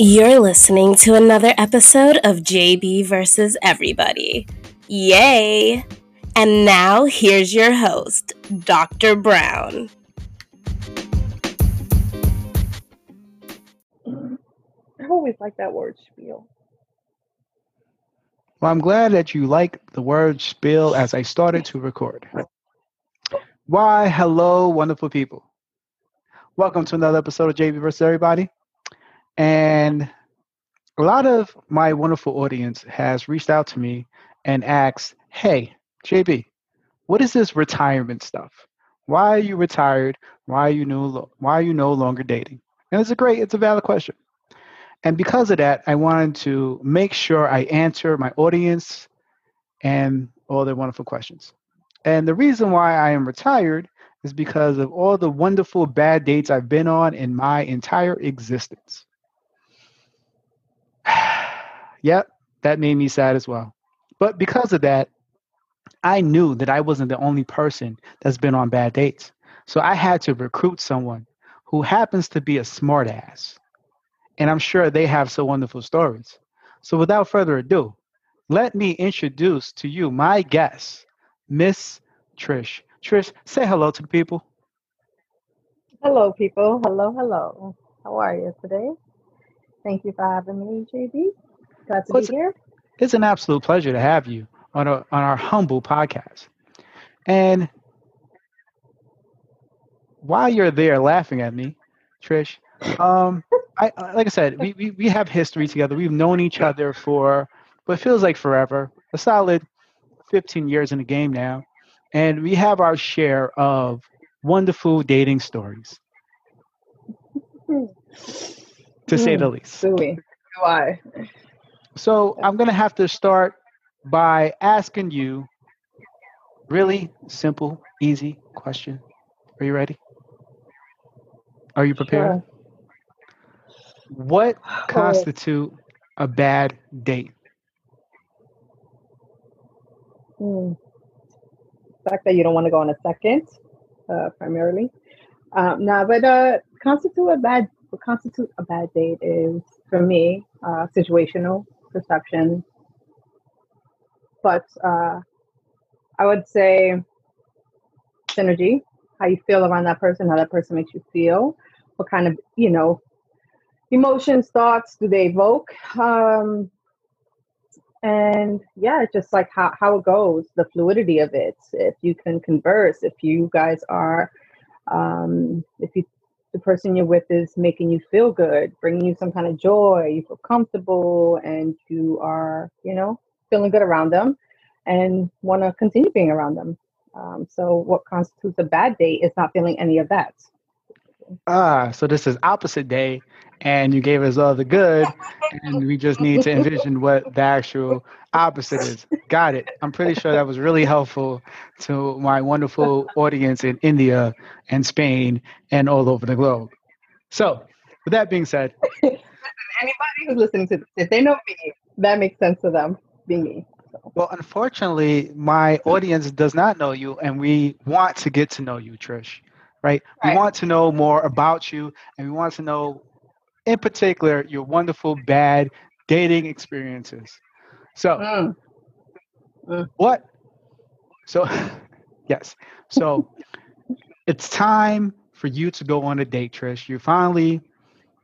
You're listening to another episode of JB versus Everybody. Yay! And now here's your host, Dr. Brown. I always like that word spiel. Well, I'm glad that you like the word spill as I started to record. Why, hello, wonderful people. Welcome to another episode of JB versus Everybody. And a lot of my wonderful audience has reached out to me and asked, hey, JB, what is this retirement stuff? Why are you retired? Why are you no, why are you no longer dating? And it's a great, it's a valid question. And because of that, I wanted to make sure I answer my audience and all their wonderful questions. And the reason why I am retired is because of all the wonderful bad dates I've been on in my entire existence. Yep, that made me sad as well. But because of that, I knew that I wasn't the only person that's been on bad dates. So I had to recruit someone who happens to be a smartass. And I'm sure they have some wonderful stories. So without further ado, let me introduce to you my guest, Miss Trish. Trish, say hello to the people. Hello, people. Hello, hello. How are you today? Thank you for having me, JB. Glad to well, be here. It's an absolute pleasure to have you on, a, on our humble podcast. And while you're there laughing at me, Trish, um, I like I said, we, we, we have history together. We've known each other for what feels like forever, a solid 15 years in the game now. And we have our share of wonderful dating stories to say the least. Do we? Why? So I'm going to have to start by asking you really simple, easy question. Are you ready? Are you prepared? Sure. What constitute a bad date? Hmm. The fact that you don't want to go on a second, uh, primarily. Um, now, but uh, constitute a bad what constitutes a bad date is, for me, uh, situational perception. But uh, I would say synergy, how you feel around that person, how that person makes you feel, what kind of, you know, emotions, thoughts do they evoke? Um, and yeah, just like how, how it goes, the fluidity of it. If you can converse, if you guys are, um, if you the person you're with is making you feel good, bringing you some kind of joy, you feel comfortable, and you are, you know, feeling good around them and want to continue being around them. Um, so, what constitutes a bad date is not feeling any of that. Ah, so this is opposite day, and you gave us all the good, and we just need to envision what the actual opposite is. Got it. I'm pretty sure that was really helpful to my wonderful audience in India and Spain and all over the globe. So, with that being said, anybody who's listening to this, if they know me, that makes sense to them being me. Well, unfortunately, my audience does not know you, and we want to get to know you, Trish. Right? right? We want to know more about you, and we want to know, in particular, your wonderful bad dating experiences. So, mm. Mm. what? So, yes. So, it's time for you to go on a date, Trish. You finally,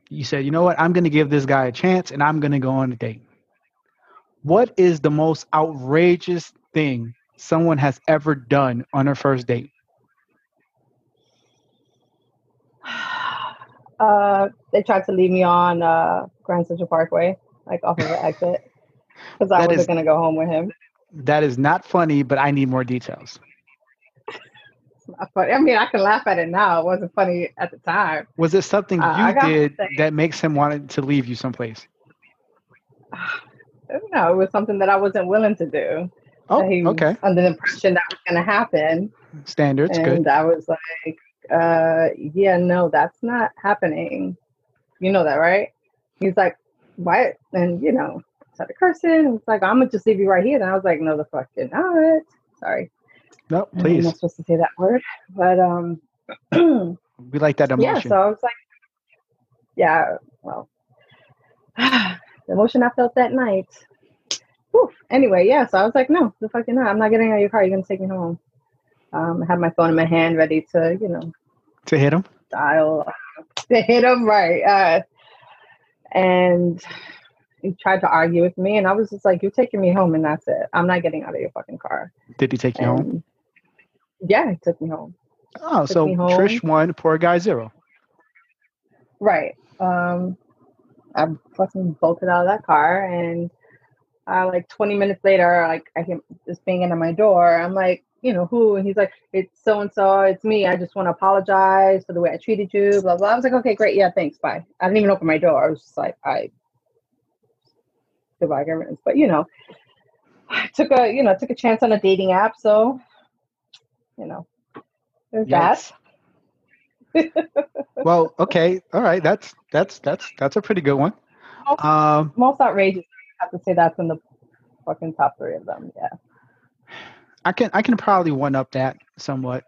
you said, you know what? I'm going to give this guy a chance, and I'm going to go on a date. What is the most outrageous thing someone has ever done on their first date? Uh, they tried to leave me on uh, Grand Central Parkway, like off of the exit because I wasn't going to go home with him. That is not funny, but I need more details. It's not funny. I mean, I can laugh at it now. It wasn't funny at the time. Was it something uh, you did that makes him want to leave you someplace? No, it was something that I wasn't willing to do. Oh, okay. Under the impression that was going to happen. Standards, and good. I was like, uh, yeah, no, that's not happening. You know that, right? He's like, what? And you know, started cursing. It's like, I'm gonna just leave you right here. And I was like, no, the fuck did not. Sorry. No, please. I'm not supposed to say that word, but um, we like that emotion. Yeah, so I was like, yeah, well, the emotion I felt that night. Whew. Anyway, yeah, so I was like, no, the fucking not. I'm not getting out of your car. You're gonna take me home. Um, I had my phone in my hand, ready to, you know, To hit him? dial to hit him right. Uh, and he tried to argue with me, and I was just like, "You're taking me home, and that's it. I'm not getting out of your fucking car." Did he take you home? Yeah, he took me home. Oh, took so. Trish one, poor guy zero. Right. Um, I fucking bolted out of that car, and uh, like 20 minutes later, like I hear just banging at my door. I'm like, you know who? And he's like, it's so and so. It's me. I just want to apologize for the way I treated you. Blah blah. I was like, okay, great. Yeah, thanks. Bye. I didn't even open my door. I was just like, I goodbye, governance. But you know, I took a you know took a chance on a dating app. So you know, there's that. Well, okay, all right. That's that's that's that's a pretty good one. Um, Most outrageous. Have to say that's in the fucking top three of them. Yeah. I can I can probably one up that somewhat.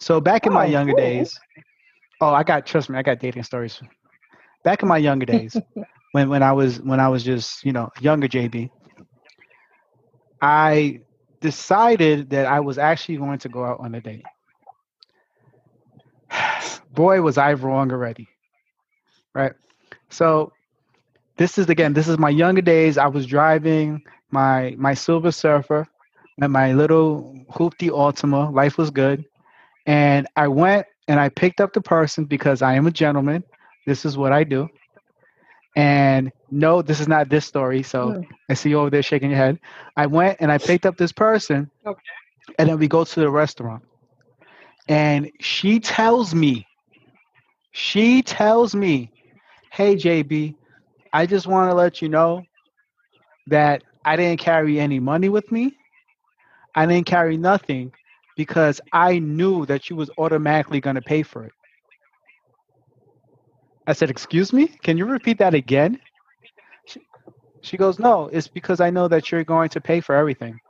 So back in my Oh, younger cool. days, oh, I got trust me, I got dating stories. Back in my younger days, when when I was when I was just you know younger JB, I decided that I was actually going to go out on a date. Boy, was I wrong already. Right. So this is again, this is my younger days. I was driving my my Silver Surfer and my little hoopty Altima. Life was good. And I went and I picked up the person because I am a gentleman. This is what I do. And no, this is not this story. So Hmm. I see you over there shaking your head. I went and I picked up this person. Okay. And then we go to the restaurant. And she tells me, she tells me, hey, JB, I just want to let you know that I didn't carry any money with me. I didn't carry nothing because I knew that you was automatically going to pay for it. I said, "Excuse me? Can you repeat that again?" She, she goes, "No, it's because I know that you're going to pay for everything."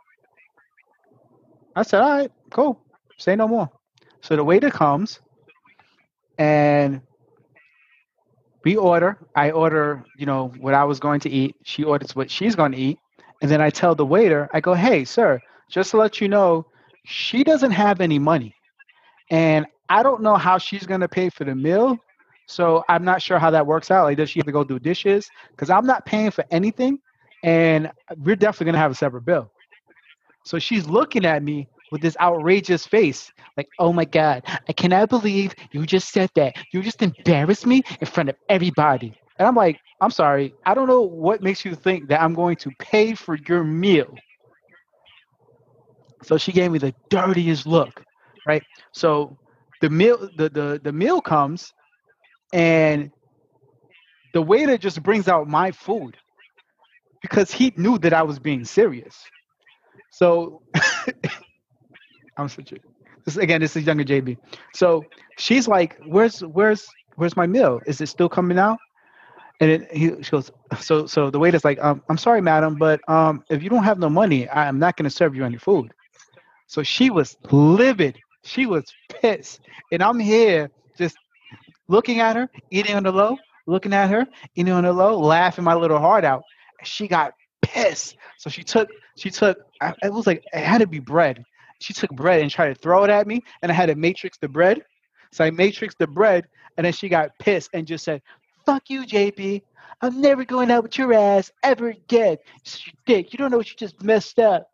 I said, "All right, cool. Say no more." So the waiter comes and we order. I order, you know, what I was going to eat. She orders what she's going to eat. And then I tell the waiter, I go, hey, sir, just to let you know, she doesn't have any money. And I don't know how she's going to pay for the meal. So I'm not sure how that works out. Like, does she have to go do dishes? Because I'm not paying for anything. And we're definitely going to have a separate bill. So she's looking at me with this outrageous face, like, oh my God, I cannot believe you just said that. You just embarrassed me in front of everybody. And I'm like, I'm sorry. I don't know what makes you think that I'm going to pay for your meal. So she gave me the dirtiest look, right? So the meal the, the, the meal comes and the waiter just brings out my food because he knew that I was being serious. So I'm a this again, this is younger JB. So she's like, Where's where's where's my meal? Is it still coming out? And it, he she goes, so so the waiter's like, um, I'm sorry, madam, but um, if you don't have no money, I am not going to serve you any food. So she was livid. She was pissed, and I'm here just looking at her, eating on the low, looking at her, eating on the low, laughing my little heart out. She got pissed. So she took she took it was like it had to be bread. She took bread and tried to throw it at me, and I had to matrix the bread. So I matrixed the bread, and then she got pissed and just said, "Fuck you, JB. I'm never going out with your ass ever again. You dick. You don't know what you just messed up."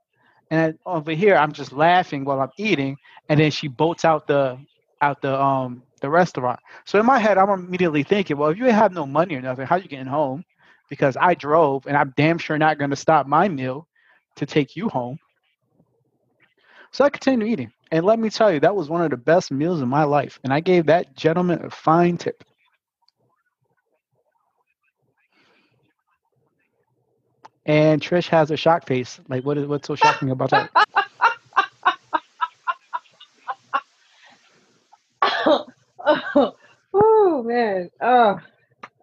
And over here, I'm just laughing while I'm eating, and then she bolts out the out the um the restaurant. So in my head, I'm immediately thinking, well, if you have no money or nothing, how you getting home? Because I drove, and I'm damn sure not going to stop my meal to take you home. So I continued eating. And let me tell you, that was one of the best meals in my life. And I gave that gentleman a fine tip. And Trish has a shock face. Like, what is what's so shocking about that? oh man. Oh,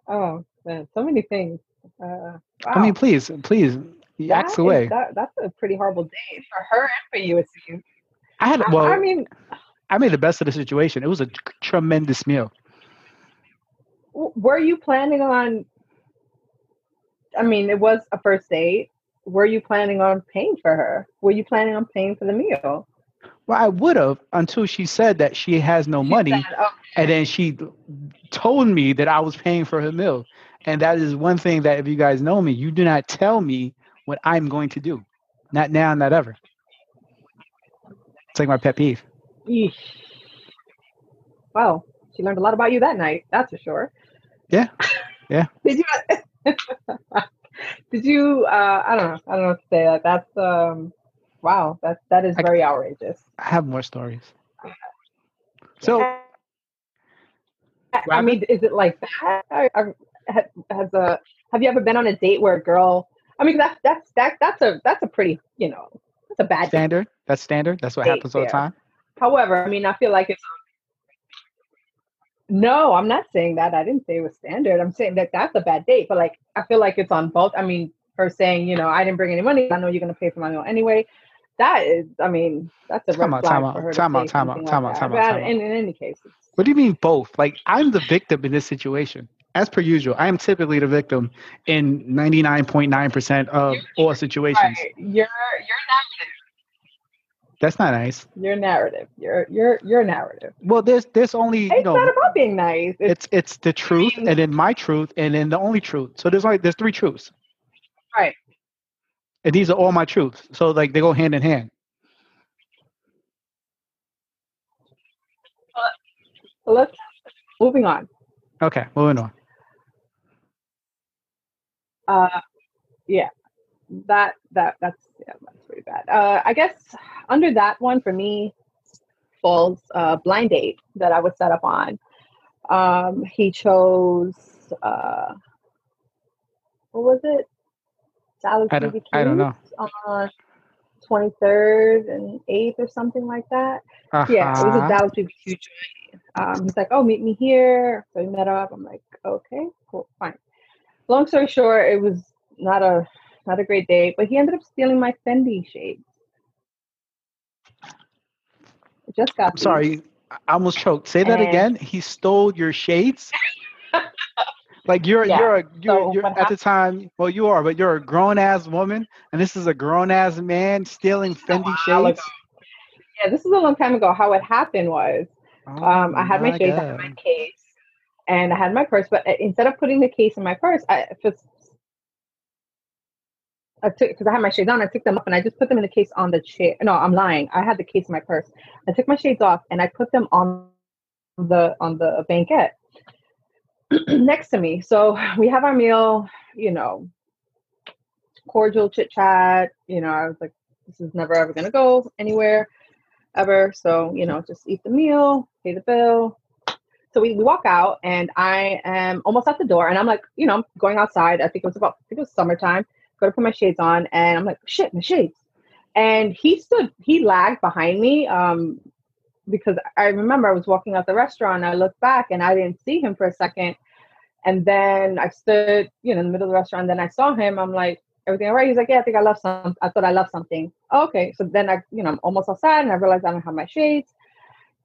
oh man. So many things. Uh, wow. I mean, please, please, That ask is- away. that- that's a pretty horrible day for her and for you. It seems. I had I- well, I mean, I made the best of the situation. It was a tremendous meal. were you planning on I mean, it was a first date. Were you planning on paying for her? Were you planning on paying for the meal? Well, I would have until she said that she has no She money, said, "Oh, and then she told me that I was paying for her meal. And that is one thing that if you guys know me, you do not tell me what I'm going to do. Not now, not ever. It's like my pet peeve. Eesh. Well, she learned a lot about you that night. That's for sure. Yeah. Yeah. did you? did you? Uh, I don't know. I don't know what to say. That that's um. Wow. That that is I- very outrageous. I have more stories. So I, I mean, is it like that? Or- or Has, has a Have you ever been on a date where a girl? I mean, that's that's that that's a that's a pretty you know that's a bad date. standard. That's standard. That's what happens all the time. However, I mean, I feel like it's. Um, no, I'm not saying that. I didn't say it was standard. I'm saying that that's a bad date. But like, I feel like it's on both. I mean, her saying, you know, I didn't bring any money. I know you're going to pay for my meal anyway. That is, I mean, that's a Time red out, flag time for out, her to time out, time out, time out, time out, time out. in, in any case, What do you mean both? Like I'm the victim in this situation. As per usual, I am typically the victim in 99.9% of all situations. right. Your your narrative. That's not nice. Your narrative. Your your your narrative. Well, there's there's only you It's know not about being nice. It's it's it's the truth mean- and then my truth and then the only truth. So there's like there's three truths. Right. And these are all my truths. So like they go hand in hand. let's moving on. Okay, moving on. Uh, yeah, that that that's yeah, that's pretty bad. Uh, I guess under that one for me falls uh, blind date that I was set up on. Um, he chose uh, what was it? Salad I don't I don't know. on twenty third and eighth or something like that. Yeah, it was a Uh-huh. Dallas BBQ joint. Um, he's like, "Oh, meet me here." So we met up. I'm like, "Okay, cool, fine." Long story short, it was not a not a great day, but he ended up stealing my Fendi shades. I just got I'm sorry, I almost choked. Say that And- again. He stole your shades. like you're Yeah, you're a you're, so you're at the time. Well, you are, but you're a grown ass woman, and this is a grown ass man stealing Fendi shades. ago. Yeah, this is a long time ago. How it happened was Oh um, I had my my shades, I had my case, and I had my purse. But uh, instead of putting the case in my purse, I just I took because I had my shades on. I took them off and I just put them in the case on the chair. No, I'm lying. I had the case in my purse. I took my shades off and I put them on the on the banquette next to me. So we have our meal. You know, cordial chit chat. You know, I was like, this is never ever gonna go anywhere ever. So, you know, just eat the meal, pay the bill. So we, we walk out and I am almost at the door and I'm like, you know, I'm going outside. I think it was about I think it was summertime. Go to put my shades on and I'm like, shit, my shades. And he stood, he lagged behind me. Um, because I remember I was walking out the restaurant, I looked back and I didn't see him for a second. And then I stood, you know, in the middle of the restaurant, and then I saw him. I'm like, everything all right? He's like, yeah, I think I left some. I thought I left something. okay. So then I, you know, I'm almost outside and I realize I don't have my shades.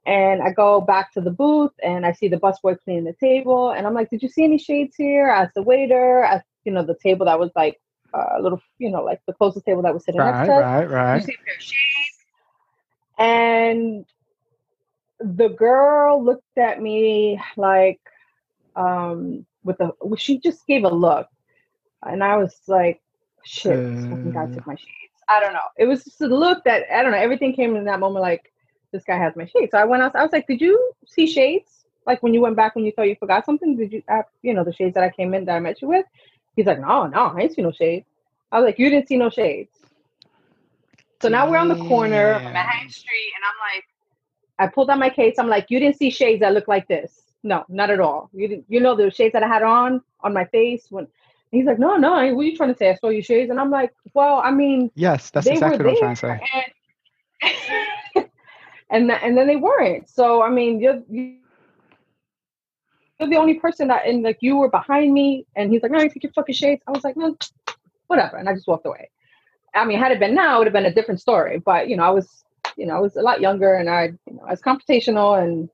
And I go back to the booth and I see the busboy cleaning the table. And I'm like, did you see any shades here? As the waiter, as, you know, the table that was like uh, a little, you know, like the closest table that was sitting Right, next to us. right, "Did you right. see a pair of shades? And the girl looked at me like, um, with a, well, she just gave a look. And I was like, shit, this fucking guy Uh. took my shades. I don't know. It was just a look that, I don't know, everything came in that moment like, this guy has my shades. So I went out, I was like, did you see shades? Like when you went back when you thought you forgot something, did you have, you know, the shades that I came in that I met you with? He's like, no, no, I ain't see no shades. I was like, you didn't see no shades. So now we're on the corner of Damn. Manhattan Street, and I'm like, I pulled out my case. I'm like, you didn't see shades that look like this. No, not at all. You didn't. You know the shades that I had on on my face when. He's like, no, no. What are you trying to say? I saw your shades, and I'm like, well, I mean, Yes, that's exactly what I'm trying to say. and and, th- and then they weren't. So I mean, you're you- you're the only person that, and like you were behind me, and he's like, no, you take your fucking shades. I was like, no, whatever, and I just walked away. I mean, had it been now, it would have been a different story. But you know, I was, you know, I was a lot younger, and I, you know, as computational and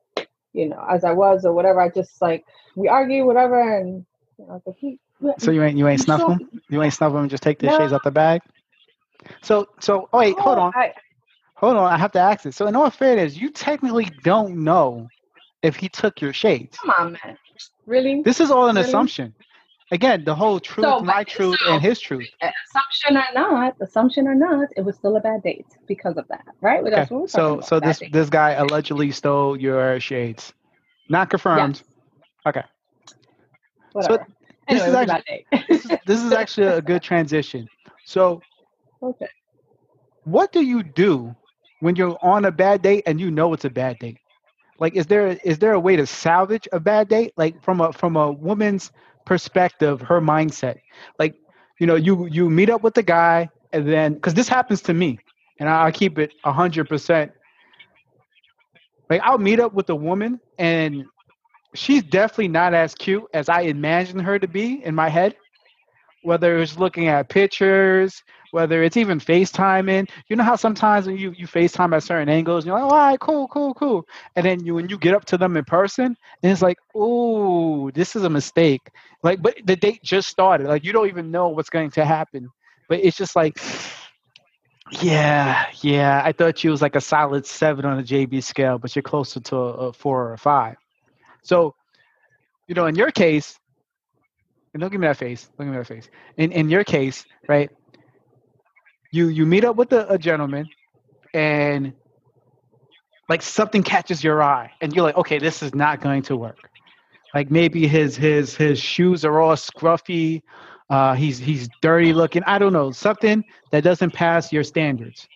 you know, as I was or whatever, I just like we argue, whatever, and you know, I was like, he, So you ain't you ain't snuff them? You ain't snuff and just take the No. shades out the bag? So so oh wait, hold on. I, Hold on, I have to ask it. So in all fairness, you technically don't know if he took your shades. come on, man. Really? This is all an Really? assumption. Again, the whole truth, So, my truth, so- and his truth. assumption or not, assumption or not, it was still a bad date because of that, right? Okay. That's what we're So about, so this date. this guy allegedly stole your shades. Not confirmed. Okay. Whatever. this anyway, is it was a bad date. This is this is actually a good transition. So okay. what do you do when you're on a bad date and you know it's a bad date like is there is there a way to salvage a bad date like from a from a woman's perspective her mindset. Like you know you you meet up with the guy and then because this happens to me and i, I keep it 100% like i'll meet up with a woman and she's definitely not as cute as i imagine her to be in my head whether it's looking at pictures whether it's even FaceTiming. You know how sometimes when you, you FaceTime at certain angles, you're like, all right, cool, cool, cool. And then you when you get up to them in person, and it's like, oh, this is a mistake. Like, but the date just started. Like you don't even know what's going to happen. But it's just like, yeah, yeah. I thought you was like a solid seven on the JB scale, but you're closer to a, a four or a five. So, you know, in your case, and don't give me that face. Don't give me that face. In in your case, right? You you meet up with a, a gentleman and like something catches your eye and you're like okay this is not going to work. Like maybe his his his shoes are all scruffy uh he's he's dirty looking i don't know something that doesn't pass your standards.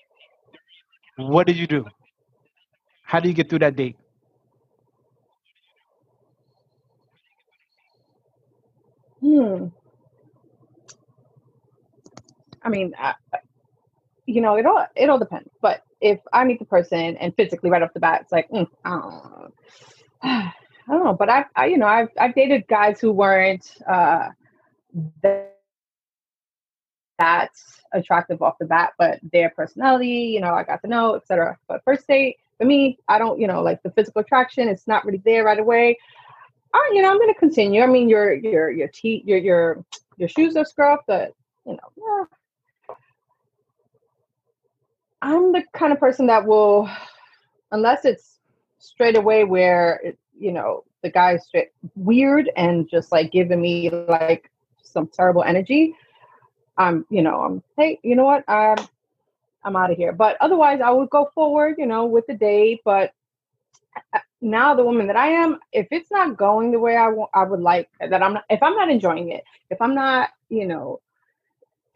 What do you do? How do you get through that date? Hmm. I mean, I, you know, it all it all depends. But if I meet the person and physically right off the bat, it's like, mm, I don't know. I don't know. But I've, I, you know, I've I've dated guys who weren't uh, that, attractive off the bat, but their personality, you know, I got to know, etc. But first date for me, I don't, you know, like the physical attraction, it's not really there right away. Right, you know, I'm gonna continue. I mean, your your your teeth, your your your shoes are scruffed, but you know, yeah. I'm the kind of person that will, unless it's straight away where it, you know the guy's straight weird and just like giving me like some terrible energy. I'm, you know, I'm hey, you know what? I'm I'm out of here. But otherwise, I would go forward, you know, with the date. But uh, now the woman that I am, if it's not going the way I want, I would like that. I'm not. If I'm not enjoying it, if I'm not, you know,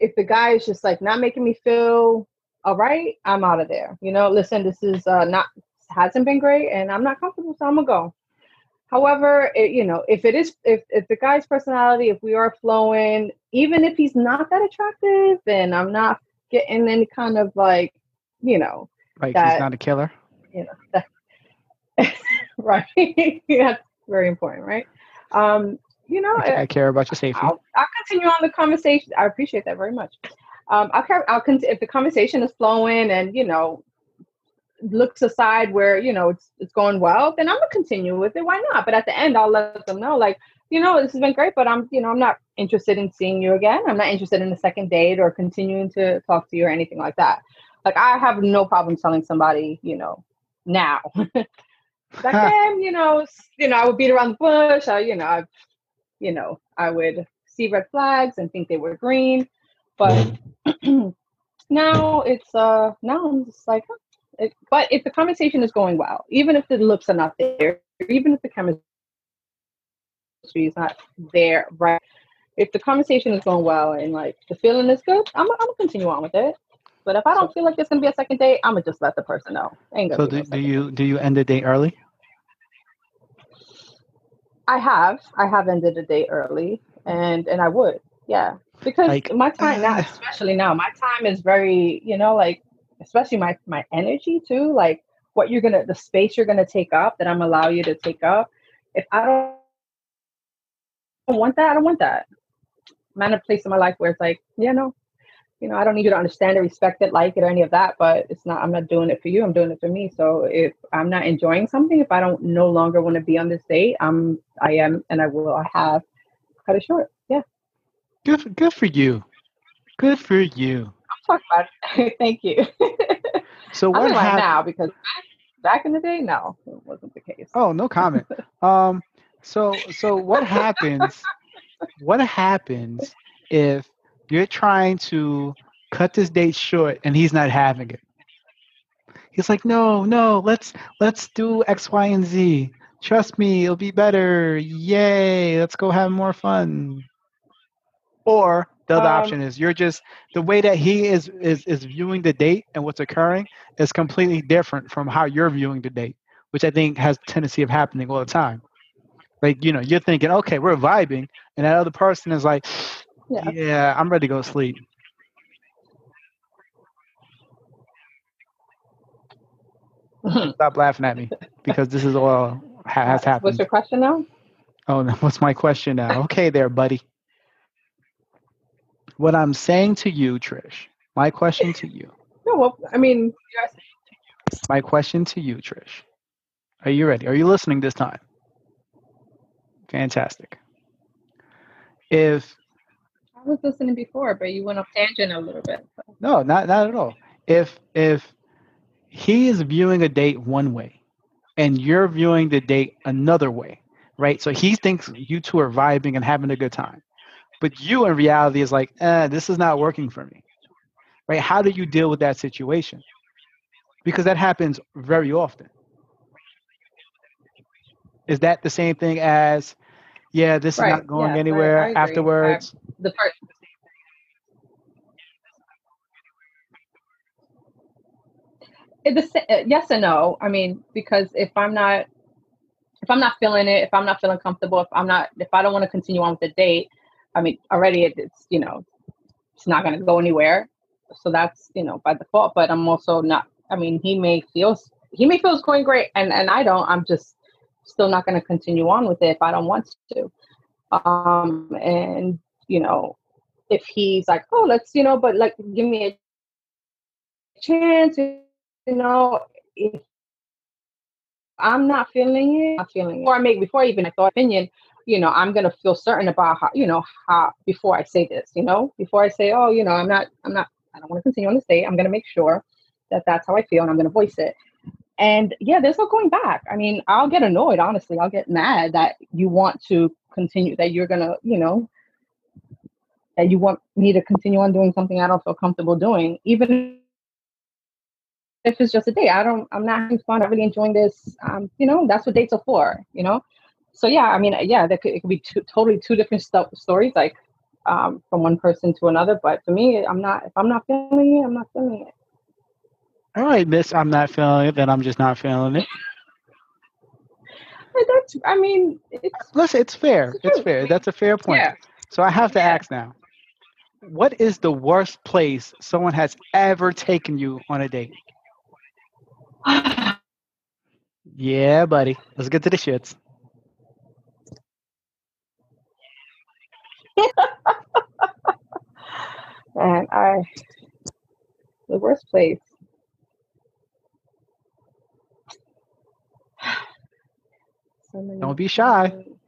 if the guy is just like not making me feel all right, I'm out of there. You know, listen, this is uh, not hasn't been great, and I'm not comfortable, so I'm gonna go. However, it, you know, if it is, if if the guy's personality, if we are flowing, even if he's not that attractive, then I'm not getting any kind of like, you know, like That- he's not a killer you know, that, right? That's very important, right? Um, you know, I, I care about your safety I'll, I'll continue on the conversation. I appreciate that very much. Um, I'll, I'll if the conversation is flowing and you know looks aside where you know it's it's going well, then I'm gonna continue with it. Why not? But at the end, I'll let them know, like you know, this has been great, but I'm you know I'm not interested in seeing you again. I'm not interested in a second date or continuing to talk to you or anything like that. Like I have no problem telling somebody, you know, now. Back then, you know, you know, I would beat around the bush. I, you know, I, you know, I would see red flags and think they were green, but now it's uh now I'm just like, it, but if the conversation is going well, even if the looks are not there, even if the chemistry is not there, right? If the conversation is going well and like the feeling is good, I'm, I'm gonna continue on with it. But if I don't feel like there's gonna be a second date, I'm gonna just let the person know. So do, no do you do you end the date early I have. I have ended a date early, and and I would, yeah, because Like, my time now, uh, especially now, my time is very, you know, like especially my my energy too, like what you're gonna, the space you're gonna take up that I'm allow you to take up. If I don't, want that, I don't want that. I'm at a place in my life where it's like, yeah, no, you know, I don't need you to understand it, respect it, like it, or any of that. But it's not. I'm not doing it for you. I'm doing it for me. So if I'm not enjoying something, if I don't no longer want to be on this date, I'm, I am, and I will. I have cut it short. Good, good for you. Good for you. I'm talking about it. Thank you. So what happened? now because back, back in the day, no, it wasn't the case. Oh, no comment. Um, so so what happens? what happens if you're trying to cut this date short and he's not having it? He's like, no, no, let's let's do X, Y, and Z. Trust me, it'll be better. Yay, let's go have more fun. Or the other Um, option is you're just the way that he is is is viewing the date and what's occurring is completely different from how you're viewing the date, which I think has tendency of happening all the time. Like, you know, you're thinking, okay, we're vibing, and that other person is like, Yeah. yeah, I'm ready to go to sleep. Stop laughing at me because this is all has happened. What's your question now? Oh, no, what's my question now? Okay, there, buddy. What I'm saying to you, Trish, my question to you, No, well, I mean, yes, my question to you, Trish. Are you ready? Are you listening this time? Fantastic. If I was listening before, but you went off tangent a little bit. so. No, not not at all. If if he is viewing a date one way and you're viewing the date another way, right? So he thinks you two are vibing and having a good time. But you in reality is like, eh, this is not working for me. Right? How do you deal with that situation? Because that happens very often. Is that the same thing as, yeah, this is not going yes, I- anywhere I agree. afterwards? The part. The, uh, yes and no. I mean, because if I'm not, if I'm not feeling it, if I'm not feeling comfortable, if I'm not, if I don't want to continue on with the date, I mean, already it, it's you know, it's not going to go anywhere. So that's you know by default. But I'm also not. I mean, he may feel he may feel it's going great, and and I don't. I'm just still not going to continue on with it if I don't want to. Um, and you know, if he's like, oh, let's, you know, but like, give me a chance, you know, if I'm not feeling it, I'm feeling it. Or I make before even I thought opinion, you know, I'm gonna feel certain about how, you know, how before I say this, you know, before I say, oh, you know, I'm not, I'm not, I don't want to continue on this date. I'm gonna make sure that that's how I feel, and I'm gonna voice it. And yeah, there's no going back. I mean, I'll get annoyed, honestly. I'll get mad that you want to continue, that you're gonna, you know, that you want me to continue on doing something I don't feel comfortable doing, even if it's just a date. I don't, I'm not having fun. I'm really enjoying this. Um, you know, that's what dates are for, you know? So yeah, I mean, yeah, there could, it could be two, totally two different sto- stories, like um, from one person to another. But for me, I'm not, if I'm not feeling it, I'm not feeling it. All right, miss, I'm not feeling it, then I'm just not feeling it. That's, I mean, it's, Listen, it's fair. It's It's fair. That's a fair point. yeah. So I have to Yeah. ask now. What is the worst place someone has ever taken you on a date? Yeah, buddy. Let's get to the shits. and I, the worst place. So Don't be shy.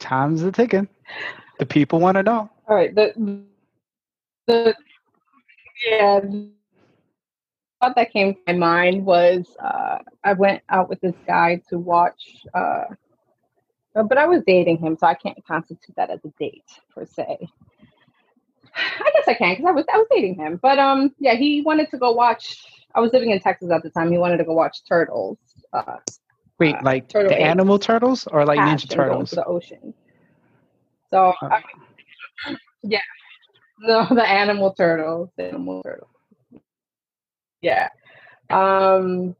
times. A ticking. The people want to know. All right. The the yeah thought that came to my mind was uh, I went out with this guy to watch, uh, but I was dating him, so I can't constitute that as a date per se. I guess I can because I was I was dating him, but um yeah he wanted to go watch. I was living in Texas at the time. He wanted to go watch turtles. Uh, Wait, Uh, like turtle the eggs. animal turtles or like Ninja Turtles? the ocean. So Uh, I yeah, no, the animal turtles, the animal turtles. Yeah. Um,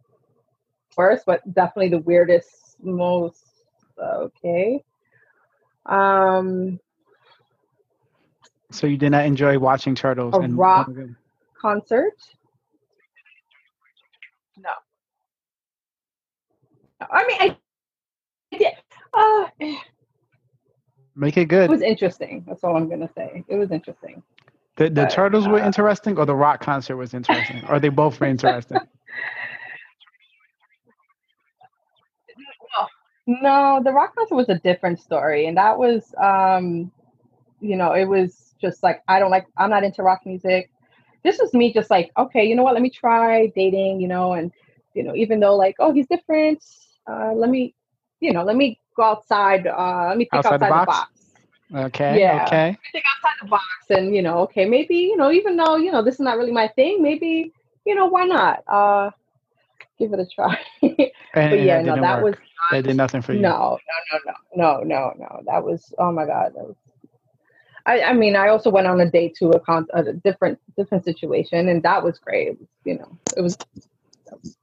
first, but definitely the weirdest, most okay. Um, So you did not enjoy watching turtles A and rock. concert. No. I mean, I. Yeah, uh, make it good. It was interesting. That's all I'm gonna say. It was interesting. The the but, turtles were uh, interesting or the rock concert was interesting? or they both were interesting? No, the rock concert was a different story, and that was, um, you know, it was just like I don't like. I'm not into rock music. This was me just like, okay, you know what? Let me try dating, you know, and you know, even though like, oh, he's different. Uh, let me, you know, let me go outside. Uh, let me think outside, outside the, box? the, box? Okay. Yeah. Okay. Think outside the box, and you know, okay, maybe you know, even though you know this is not really my thing, maybe you know, why not? Uh, give it a try. but yeah, no, that work. was not, that did nothing for you. No, no, no, no, no, no, no. That was oh my god. That was, I, I mean, I also went on a date to a, con- a different different situation, and that was great. Was, you know, it was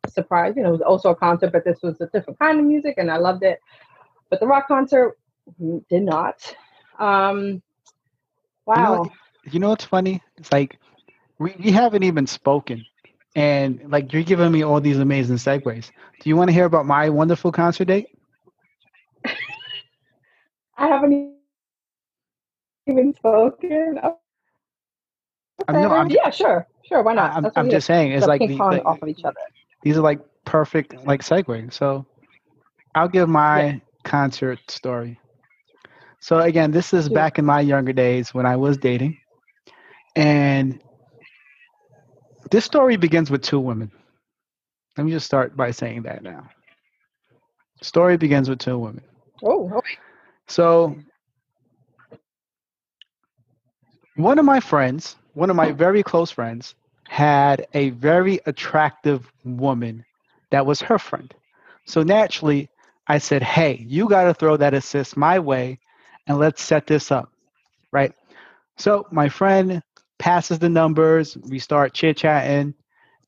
a surprise. You know, it was also a concert, but this was a different kind of music, and I loved it. But the rock concert mm, did not. Um, wow. You know, you know what's funny? It's like we, we haven't even spoken and like you're giving me all these amazing segues. Do you want to hear about my wonderful concert date? I haven't even spoken. Okay. I'm, no, I'm, yeah, sure, sure. Why not? I'm, I'm just saying it's like the, the, off of each other. These are like perfect like segues. So I'll give my yeah. concert story. So again, this is back in my younger days when I was dating, and this story begins with two women. Let me just start by saying that now. story begins with two women. Oh, okay. So, one of my friends, one of my very close friends, had a very attractive woman that was her friend. So, naturally, I said, Hey, you got to throw that assist my way and let's set this up. Right. So, my friend passes the numbers. We start chit chatting,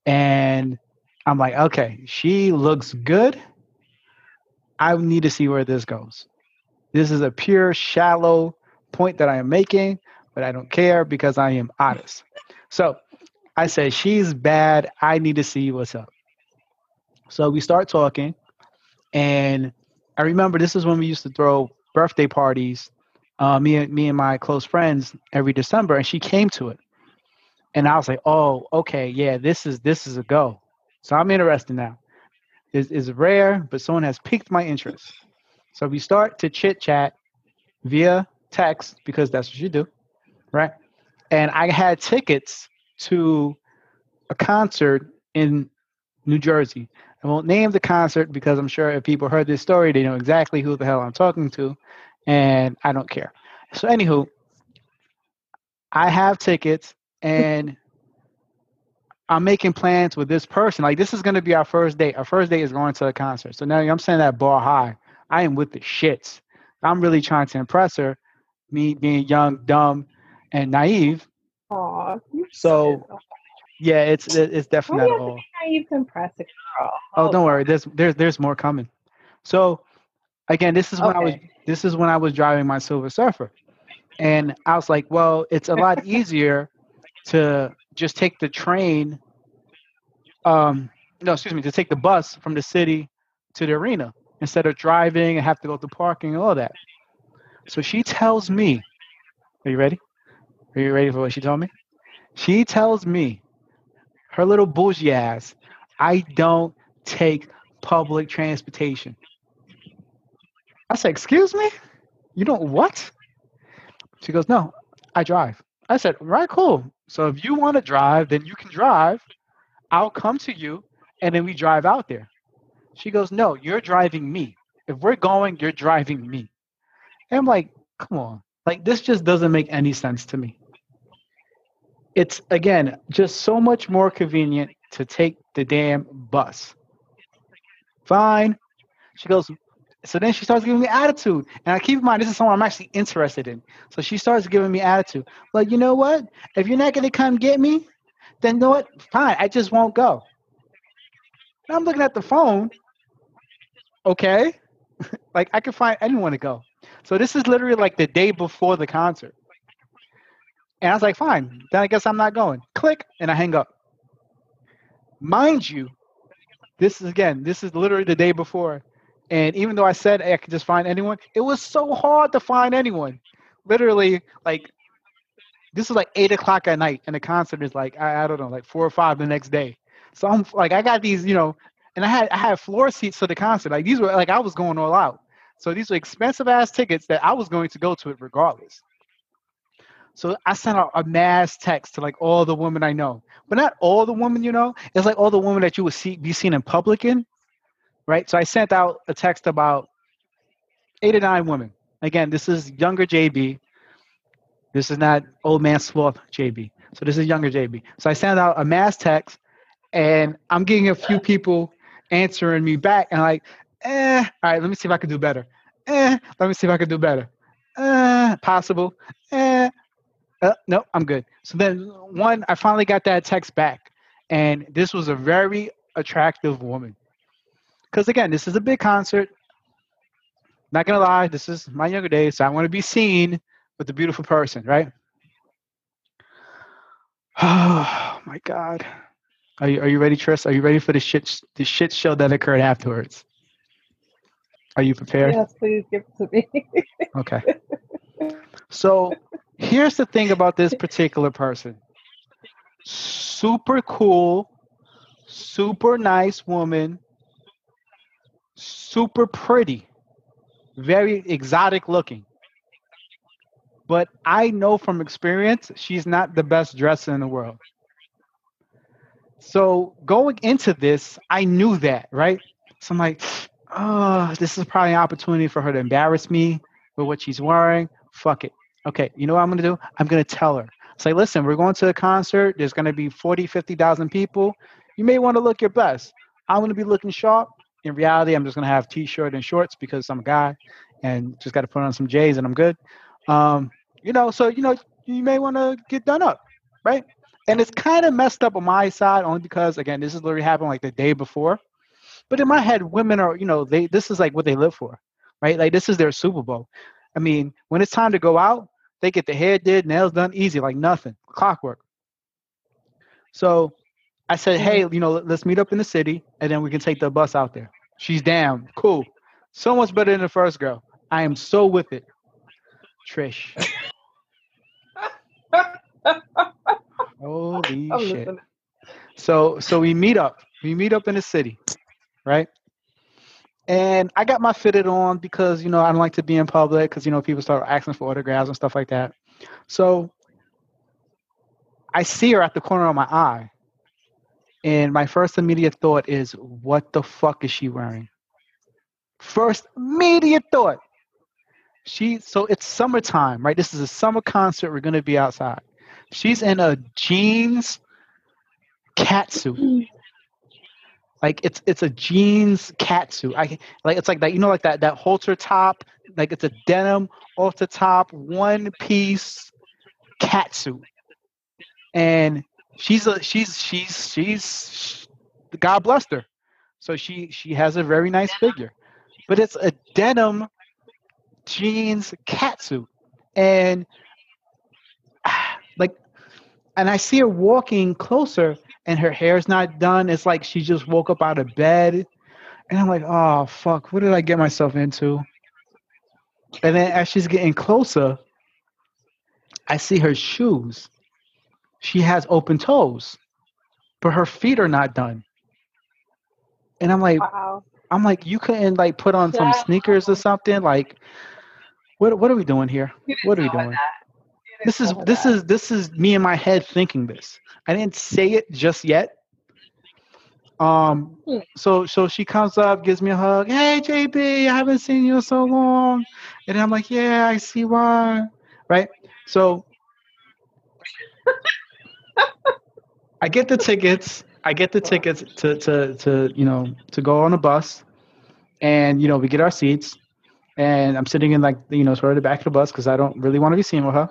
and I'm like, okay, she looks good. I need to see where this goes. This is a pure, shallow point that I am making, but I don't care because I am honest. So I said, she's bad. I need to see what's up. So we start talking, and I remember this is when we used to throw birthday parties uh, me and me and my close friends every December, and she came to it, and I was like, oh, okay, yeah, this is this is a go. So I'm interested now. Is is rare, but someone has piqued my interest. So we start to chit chat via text because that's what you do, right? And I had tickets to a concert in New Jersey. I won't name the concert because I'm sure if people heard this story, they know exactly who the hell I'm talking to and I don't care. So, anywho, I have tickets and I'm making plans with this person. Like, this is going to be our first date. Our first date is going to a concert. So now I'm saying that bar high. I am with the shits. I'm really trying to impress her, me being young, dumb, and naive. Aww, so, yeah, it's it's definitely not all. naive to impress a girl. Oh, oh, don't worry. There's there's there's more coming. So, again, this is when okay. I was this is when I was driving my Silver Surfer. And I was like, well, it's a lot easier to just take the train. Um, no, excuse me, to take the bus from the city to the arena instead of driving and have to go to parking and all that. So she tells me, Are you ready? Are you ready for what she told me? She tells me, her little bougie ass, I don't take public transportation. I said, Excuse me? You don't what? She goes, No, I drive. I said, Right, cool. So if you want to drive, then you can drive. I'll come to you and then we drive out there. She goes, No, you're driving me. If we're going, you're driving me. And I'm like, Come on. Like, this just doesn't make any sense to me. It's, again, just so much more convenient to take the damn bus. Fine. She goes, so then she starts giving me attitude. And I keep in mind, this is someone I'm actually interested in. So she starts giving me attitude. Like, you know what? If you're not going to come get me, then you know what? Fine. I just won't go. And I'm looking at the phone. Okay. like, I can find anyone to go. So this is literally like the day before the concert. And I was like, fine. Then I guess I'm not going. Click. And I hang up. Mind you, this is again, this is literally the day before and even though I said I could just find anyone, it was so hard to find anyone. Literally, like this is like eight o'clock at night, and the concert is like I, I don't know, like four or five the next day. So I'm like, I got these, you know, and I had I had floor seats for the concert. Like these were like I was going all out. So these were expensive ass tickets that I was going to go to it regardless. So I sent out a mass text to like all the women I know, but not all the women you know. It's like all the women that you would see be seen in public in, right? So I sent out a text about eight or nine women. Again, this is younger JB. This is not old man sloth JB. So this is younger JB. So I sent out a mass text, and I'm getting a few people answering me back, and like, eh, all right, let me see if I can do better. Eh, let me see if I can do better. Eh, possible. Eh, uh, no, I'm good. So then one, I finally got that text back, and this was a very attractive woman. Because again, this is a big concert. Not gonna lie, this is my younger days, so I want to be seen with a beautiful person, right? Oh my God. Are you, are you ready, Trish? Are you ready for the shit the shit show that occurred afterwards? Are you prepared? Yes, please give it to me. Okay. So here's the thing about this particular person. Super cool, super nice woman, super pretty, very exotic looking. But I know from experience she's not the best dresser in the world. So going into this, I knew that, right? So I'm like, oh, this is probably an opportunity for her to embarrass me with what she's wearing. Fuck it. Okay, you know what I'm gonna do? I'm gonna tell her. Say, listen, we're going to a concert. There's gonna be 40, 50,000 people. You may want to look your best. I'm gonna be looking sharp. In reality, I'm just gonna have t-shirt and shorts because I'm a guy, and just got to put on some J's and I'm good. Um, you know, so you know, you may want to get done up, right? And it's kind of messed up on my side only because again, this is literally happened like the day before. But in my head, women are, you know, they this is like what they live for, right? Like this is their Super Bowl. I mean, when it's time to go out, they get the hair did, nails done, easy, like nothing, clockwork. So I said, hmm. hey, you know, let's meet up in the city, and then we can take the bus out there. She's down, cool. So much better than the first girl. I am so with it. Trish. Holy I'm shit. listening. So so we meet up. We meet up in the city, right? And I got my fitted on because you know I don't like to be in public because you know people start asking for autographs and stuff like that. So I see her at the corner of my eye, and my first immediate thought is, "What the fuck is she wearing?" First immediate thought. She so it's summertime, right? This is a summer concert. We're gonna be outside. She's in a jeans catsuit. Like it's it's a jeans catsuit. I like it's like that, you know, like that that halter top, like it's a denim halter top, one piece catsuit. And she's a she's she's she's God bless her. So she she has a very nice figure. But it's a denim jeans catsuit. And like and I see her walking closer and her hair's not done. It's like she just woke up out of bed. And I'm like, oh fuck, what did I get myself into? And then as she's getting closer, I see her shoes. She has open toes, but her feet are not done. And I'm like, Wow. I'm like, you couldn't like put on some sneakers or something? Like, what what are we doing here? What are we doing? that. This is this that. is this is me in my head thinking this. I didn't say it just yet. Um Hmm. so so she comes up, gives me a hug. Hey JB, I haven't seen you in so long. And I'm like, yeah, I see why. Right? So I get the tickets. I get the tickets to to to you know to go on a bus, and you know we get our seats, and I'm sitting in like you know sort of the back of the bus because I don't really want to be seen with her,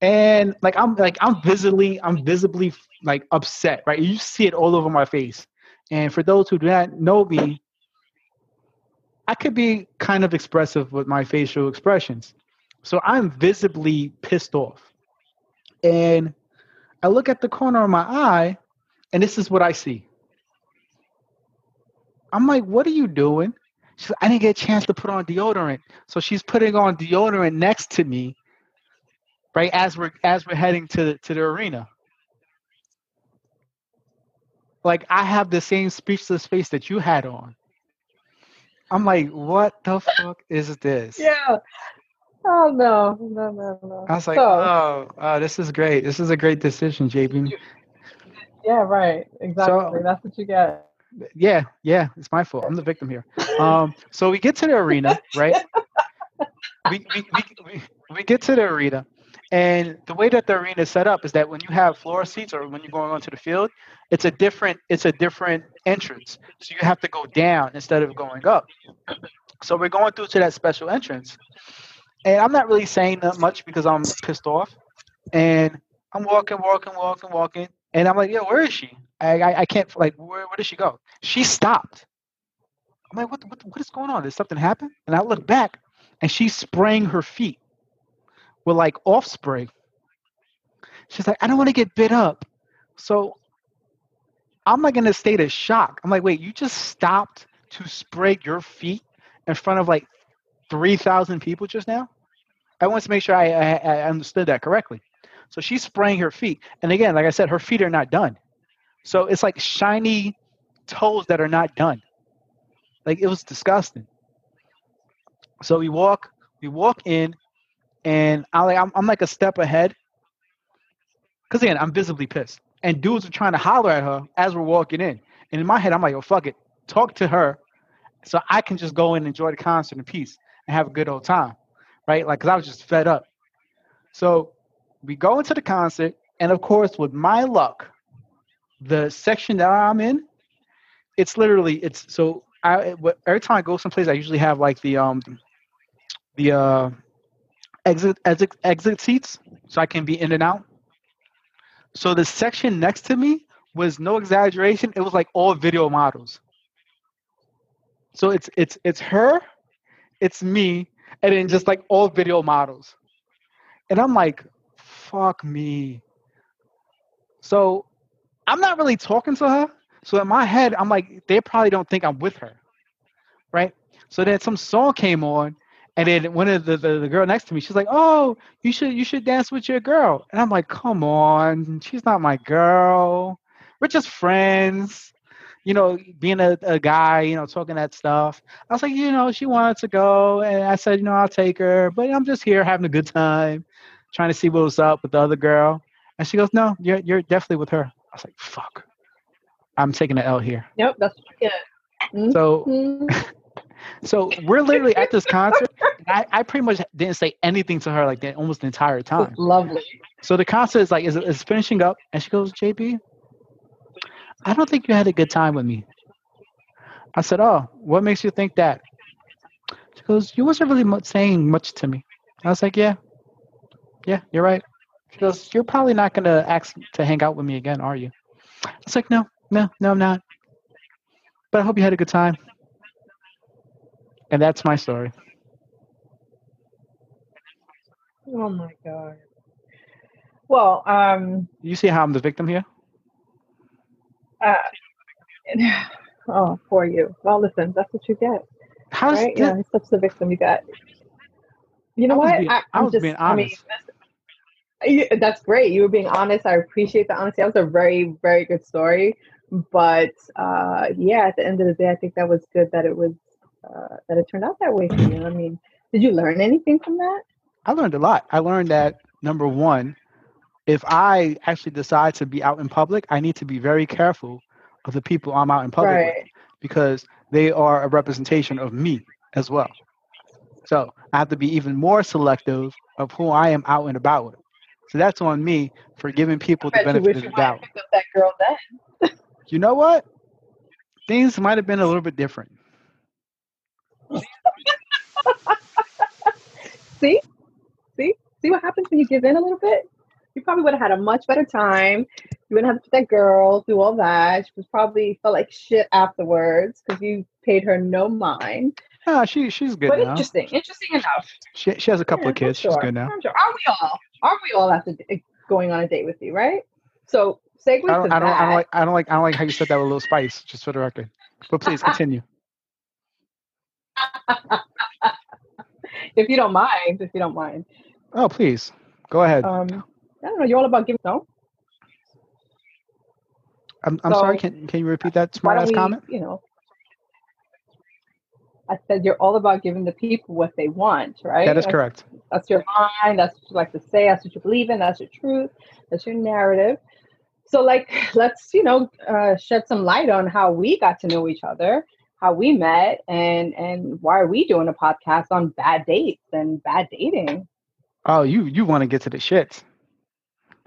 and like I'm like I'm visibly I'm visibly like upset, right? You see it all over my face, and for those who do not know me, I could be kind of expressive with my facial expressions, so I'm visibly pissed off, and I look at the corner of my eye, and this is what I see. I'm like, what are you doing? She's like, I didn't get a chance to put on deodorant. So she's putting on deodorant next to me, right as we're as we're heading to the, to the arena. Like I have the same speechless face that you had on. I'm like, what the fuck is this? Yeah. Oh no, no, no, no. I was like, So- oh, oh, this is great. This is a great decision, JB. Yeah, right. Exactly. That's what you get. Yeah, yeah, it's my fault. I'm the victim here. Um, so we get to the arena, right? We, we, we, we, we get to the arena, and the way that the arena is set up is that when you have floor seats or when you're going onto the field, it's a different it's a different entrance. So you have to go down instead of going up. So we're going through to that special entrance, and I'm not really saying that much because I'm pissed off, and I'm walking, walking, walking, walking, and I'm like, yo, where is she? I, I, I can't like where, where did she go? She stopped. I'm like, what, what, what is going on? Did something happen? And I look back, and she's spraying her feet with like Off spray. She's like, I don't want to get bit up. So I'm like in a state of shock. I'm like, wait, you just stopped to spray your feet in front of like 3,000 people just now? I want to make sure I, I, I understood that correctly. So she's spraying her feet. And again, like I said, her feet are not done. So it's like shiny toes that are not done. Like it was disgusting. So we walk, we walk in, and I like I'm, I'm like a step ahead. Cause again, I'm visibly pissed, and dudes are trying to holler at her as we're walking in. And in my head, I'm like, "Oh fuck it, talk to her, so I can just go and enjoy the concert in peace and have a good old time, right? Like, cause I was just fed up. So we go into the concert, and of course, with my luck, the section that I'm in, it's literally it's so I every time I go someplace, I usually have like the um the uh exit exit exit seats so I can be in and out. So the section next to me was no exaggeration, it was like all video models. So it's it's it's her, it's me, and then just like all video models. And I'm like, fuck me. So I'm not really talking to her. So in my head, I'm like, they probably don't think I'm with her. Right? So then some song came on, and then one of the, the, the girl next to me, she's like, Oh, you should you should dance with your girl. And I'm like, come on, she's not my girl. We're just friends. You know, being a, a guy, you know, talking that stuff. I was like, you know, she wanted to go, and I said, you know, I'll take her, but I'm just here having a good time, trying to see what was up with the other girl. And she goes, No, you're you're definitely with her. I was like, fuck. I'm taking the L here. Yep, that's what you get. So. Mm-hmm. So we're literally at this concert. And I, I pretty much didn't say anything to her like that almost the entire time. Lovely. So the concert is like is, is finishing up, and she goes, "JB, I don't think you had a good time with me." I said, "Oh, what makes you think that?" She goes, "You wasn't really much saying much to me." I was like, "Yeah, yeah, you're right." She goes, "You're probably not gonna ask to hang out with me again, are you?" I was like, "No, no, no, I'm not." But I hope you had a good time. And that's my story. Oh my god. Well, um, You see how I'm the victim here? uh, oh, for you. Well, listen, that's what you get, How's right? Yeah, such the victim you got. You know I what? being- I, I I'm was just, being I mean, honest. that's, that's great. You were being honest. I appreciate the honesty. That was a very, very good story. But uh, yeah, at the end of the day, I think that was good that it was uh, that it turned out that way for you. I mean, did you learn anything from that? I learned a lot. I learned that number one, if I actually decide to be out in public, I need to be very careful of the people I'm out in public with because they are a representation of me as well. So I have to be even more selective of who I am out and about with. So that's on me for giving people the I bet you benefit of the doubt. that girl then. You know what? Things might have been a little bit different. See? See? See what happens when you give in a little bit? You probably would have had a much better time. You wouldn't have to put that girl through all that. She was probably felt like shit afterwards because you paid her no mind. Ah, she she's good but now. interesting. Interesting enough. She, she has a couple Yeah, of kids. I'm She's good now. Sure. Are we all? Are we all after going on a date with you, right? So segue I don't, I don't, I don't like, I don't like, I don't like how you said that with a little spice, just for the record. But please continue. if you don't mind, if you don't mind. Oh, please, go ahead. Um, I don't know. You're all about giving. No. I'm, I'm sorry. Can, can you repeat that smart ass comment? You know. I said you're all about giving the people what they want, right? That is That's- correct. That's your line. That's what you like to say. That's what you believe in. That's your truth. That's your narrative. So, like, let's you know uh, shed some light on how we got to know each other, how we met, and and why are we doing a podcast on bad dates and bad dating? Oh, you you want to get to the shits.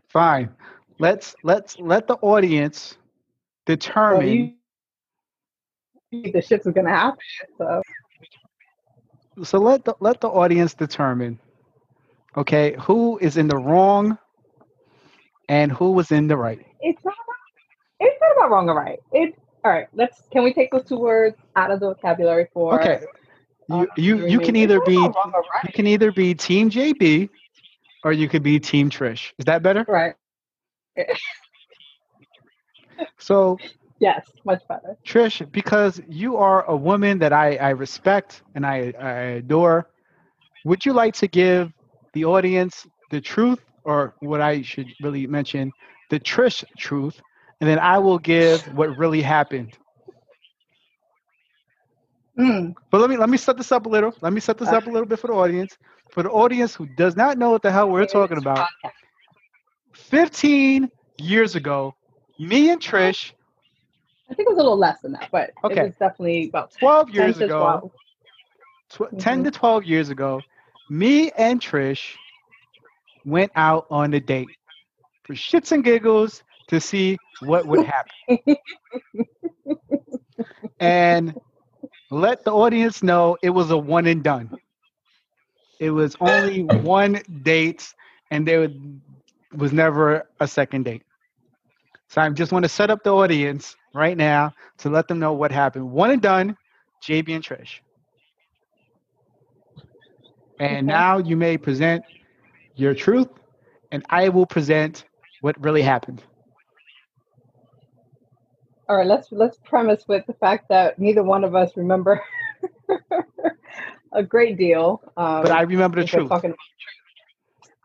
Fine. Let's let's let the audience Well, determine. you, you- the shit's is gonna happen. So, so let the let the audience determine. Okay, who is in the wrong and who was in the right. it's not. It's not about wrong or right. It's all right. Let's. Can we take those two words out of the vocabulary for? Okay. You uh, you you can either be about wrong or you can either be team JB or you could be team Trish. Is that better? Right. So Yes. Much better. Trish, because you are a woman that I, I respect and I, I adore, would you like to give the audience the truth, or what I should really mention, the Trish truth, and then I will give what really happened. Mm. But let me let me set this up a little. Let me set this up a little bit for the audience. For the audience who does not know what the hell we're talking about, 15 years ago, me and Trish, I think it was a little less than that, but Okay. it was definitely about 12 years ago, 12. tw- 10 to 12 years ago, me and Trish went out on a date for shits and giggles to see what would happen. and let the audience know it was a one and done. It was only one date, and there was never a second date. So I just want to set up the audience right now to let them know what happened. One and done, JB and Trish. And now you may present your truth, and I will present what really happened. All right, let's let's premise with the fact that neither one of us remember a great deal. Um, But I remember the truth. talking.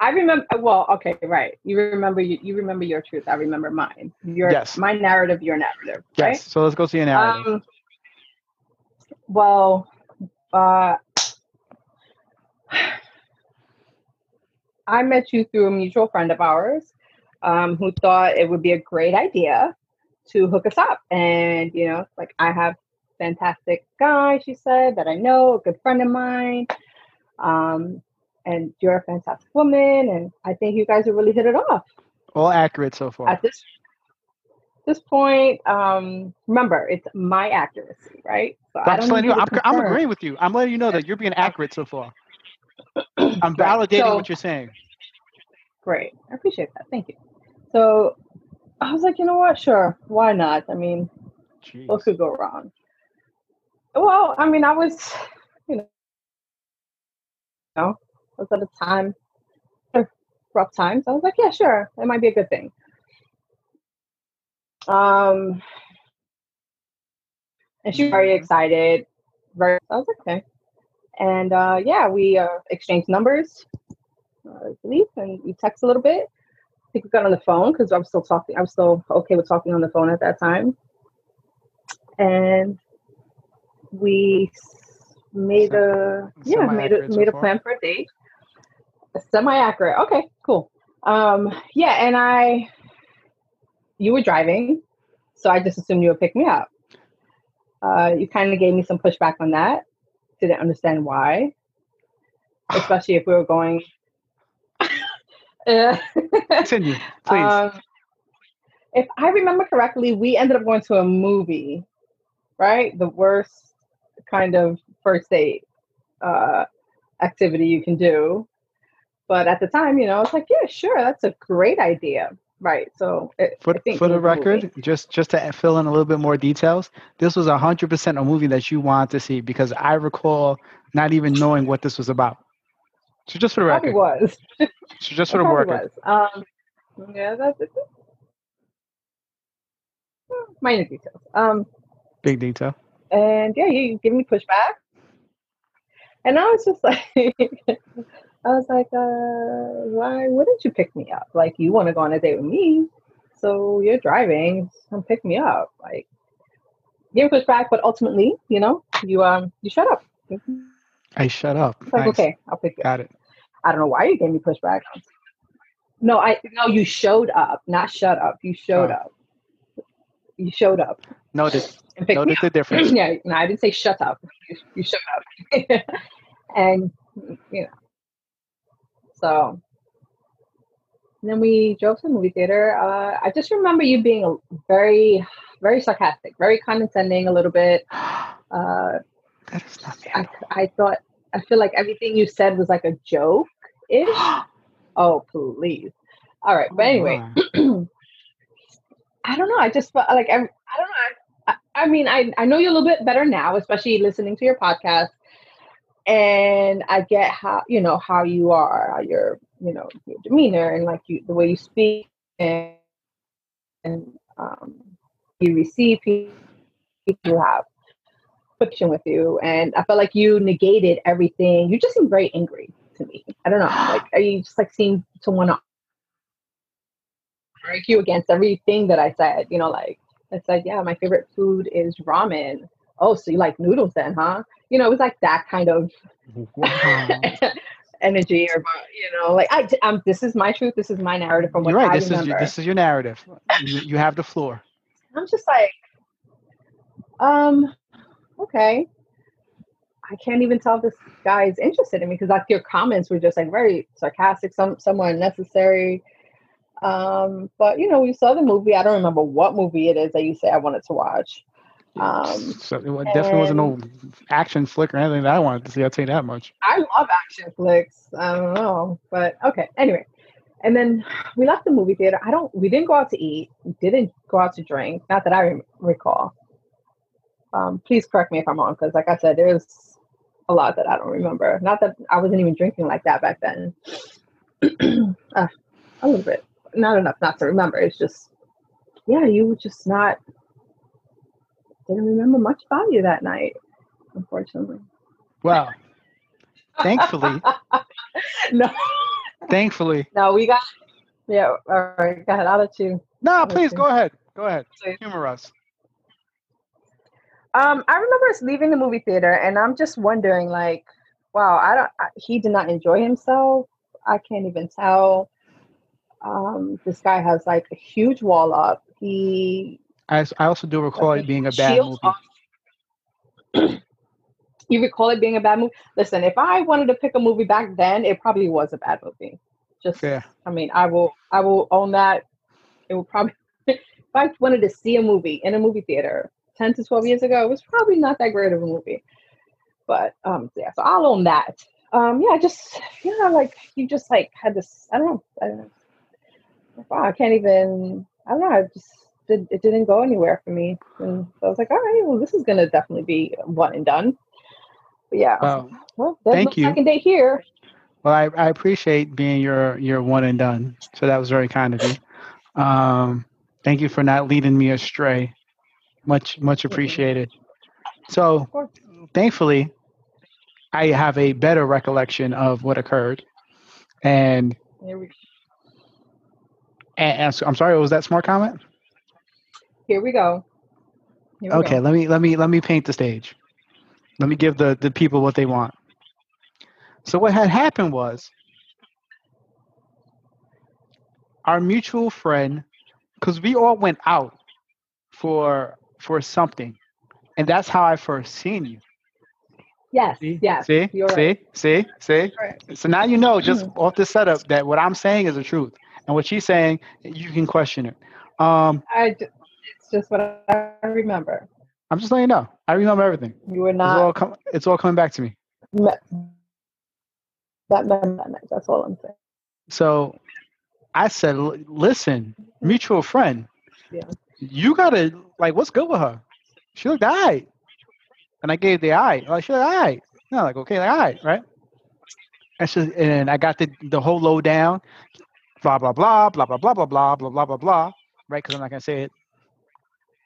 I remember. Well, okay, right. You remember you, you remember your truth. I remember mine. Your Yes. my narrative, your narrative. Right? Yes. So let's go see your narrative. Um, well, uh, I met you through a mutual friend of ours um, who thought it would be a great idea to hook us up. And, you know, like I have fantastic guy, she said, that I know, a good friend of mine. Um, and you're a fantastic woman. And I think you guys have really hit it off All accurate so far. at this this point, um, remember it's my accuracy, right? So I'm, just letting need you, I'm, I'm agreeing with you. I'm letting you know that you're being accurate so far. I'm validating So- what you're saying. Great, I appreciate that. Thank you. So I was like, you know what? Sure, why not? I mean, Jeez. what could go wrong? Well, I mean, I was, you know, you know, I was at a time, rough times. I was like, yeah, sure, it might be a good thing. Um, and she was very Mhm. excited. Very, I was like, okay. And uh, yeah, we uh, exchanged numbers, uh, I believe, and we text a little bit. I think we got on the phone because I was still talking. I was still okay with talking on the phone at that time. And we made a yeah made a made a plan for a date. Semi accurate. Okay, cool. Um, yeah, and I, you were driving, so I just assumed you would pick me up. Uh, you kind of gave me some pushback on that. Didn't understand why, especially if we were going. Uh, Continue, please. um, if I remember correctly, we ended up going to a movie, right? The worst kind of first date uh, activity you can do. But at the time, you know, it's like, yeah, sure, that's a great idea, right? So, it, for for the was a movie. record, just just to fill in a little bit more details, this was hundred percent a movie that you wanted to see because I recall not even knowing what this was about. So just for the record, was. so just for the record, was. Um, yeah, that's it. Minor details. Um, big detail. and yeah, you, give me pushback, and I was just like, I was like, uh, why wouldn't you pick me up? Like, you want to go on a date with me, so you're driving, come pick me up. Like, give pushback, but ultimately, you know, you um you shut up. I shut up. It's like Nice. okay, I'll pick it. Got it. I don't know why you gave me pushback. No, I no, you showed up, not shut up. You showed Oh. up. You showed up picked me the difference. yeah, no, I didn't say shut up. You, you shut up. and you know, so then we drove to the movie theater. Uh, I just remember you being very, very sarcastic, very condescending, a little bit. Uh, that is not I, I thought, I feel like everything you said was like a joke ish. oh, please. All right, but anyway, I don't know. I just felt like I'm, I don't know. I, I, I mean, I, I know you a little bit better now, especially listening to your podcast. And I get how, you know, how you are, how your, you know, your demeanor and like you, the way you speak and, and um, you receive people you have fiction with you. And I felt like you negated everything. You just seemed very angry to me. I don't know. Like, are you just like seem to want to argue against everything that I said. You know, like I said, yeah, my favorite food is ramen. Oh, so you like noodles then, huh? You know, it was like that kind of Wow. energy, or you know, like I, um, this is my truth. This is my narrative from what You're right. I This is your, this is your narrative. You, you have the floor. I'm just like, um, okay. I can't even tell if this guy is interested in me because like your comments were just like very sarcastic, some somewhat unnecessary. Um, but you know, we saw the movie. I don't remember what movie it is that you say I wanted to watch. Um, so it definitely wasn't no action flick or anything that I wanted to see. I'll tell you that much. I love action flicks. I don't know, but okay. Anyway, and then we left the movie theater. I don't. We didn't go out to eat. We didn't go out to drink. Not that I recall. Um, please correct me if I'm wrong, because like I said, there's a lot that I don't remember. Not that I wasn't even drinking like that back then. uh, a little bit, not enough not to remember. It's just, yeah, you were just not. Didn't remember much about you that night, unfortunately. Well, thankfully, no. thankfully. No, we got. Yeah, all right. Go ahead. I'll let you. No, please go ahead. Go ahead. Please. Humor us. Um, I remember us leaving the movie theater, and I'm just wondering, like, wow, I don't. I, he did not enjoy himself. I can't even tell. Um, this guy has like a huge wall up. He I, I also do recall it being a bad movie. you recall it being a bad movie? Listen, if I wanted to pick a movie back then, it probably was a bad movie. Just, Fair. I mean, I will, I will own that. It will probably, if I wanted to see a movie in a movie theater ten to twelve years ago, it was probably not that great of a movie. But um, yeah, so I'll own that. Um, yeah, just yeah, like you just like had this. I don't know. I don't know. Wow, I can't even. I don't know. I just did. It didn't go anywhere for me, and so I was like, all right, well, this is gonna definitely be one and done. But yeah, was Well, like, well, there's thank you. second date here. Well, I, I appreciate being your your one and done. So that was very kind of you. Um, thank you for not leading me astray. Much much appreciated. So, thankfully, I have a better recollection of what occurred. And, and, I'm sorry, was that smart comment? here we go. Here we Okay, go. let me let me let me paint the stage. Let me give the the people what they want. So what had happened was our mutual friend cuz we all went out for for something. And that's how I first seen you. Yes, See? yes. See? you're see? right. See? See? Right. So now you know just off the setup that what I'm saying is the truth. And what she's saying, you can question it. Um, I ju- it's just what I remember. I'm just letting you know. I remember everything. You were not. It's not all, com- it's all coming back to me. me- that member that night. That's all I'm saying. So I said, listen, mutual friend, Yeah. You gotta like, what's good with her? She looked alright, and I gave the eye. Like she looked alright. No, like okay, like alright, right? And so, and I got the the whole lowdown, blah blah blah blah blah blah blah blah blah blah blah blah, right? Because I'm not gonna say it.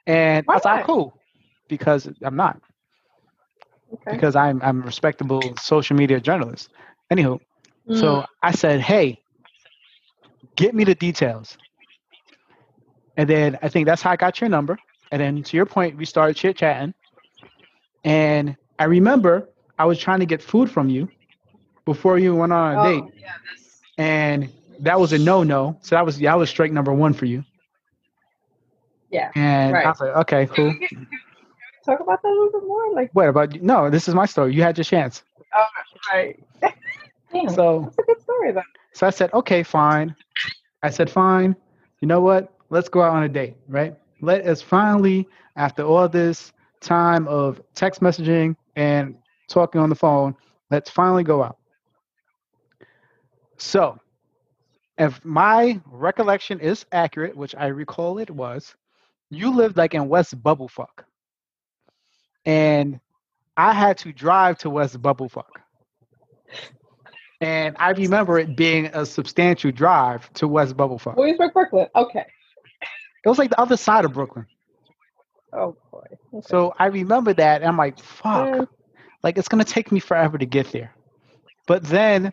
And Why I was like, cool, because I'm not Okay. because I'm I'm a respectable social media journalist. Anywho, Mm. so I said, hey, get me the details. And then I think that's how I got your number. And then to your point, we started chit chatting. And I remember I was trying to get food from you before you went on a Oh, date, yeah, that's, and that was a no-no. So that was that was strike number one for you. yeah. And I Right. was like, okay, cool. Talk about that a little bit more? Like, What about you? No, this is my story. You had your chance. oh, right. Damn, So that's a good story, though. So I said, okay, fine. I said, fine. You know what? Let's go out on a date, right? Let us finally, after all this time of text messaging and talking on the phone, let's finally go out. So, if my recollection is accurate, which I recall it was, you lived like in West Bubblefuck. And I had to drive to West Bubblefuck. And I remember it being a substantial drive to West Bubblefuck. Williamsburg, Brooklyn. Okay. It was like the other side of Brooklyn. Oh, boy. Okay. So I remember that. And I'm like, fuck. Mm. Like, it's going to take me forever to get there. But then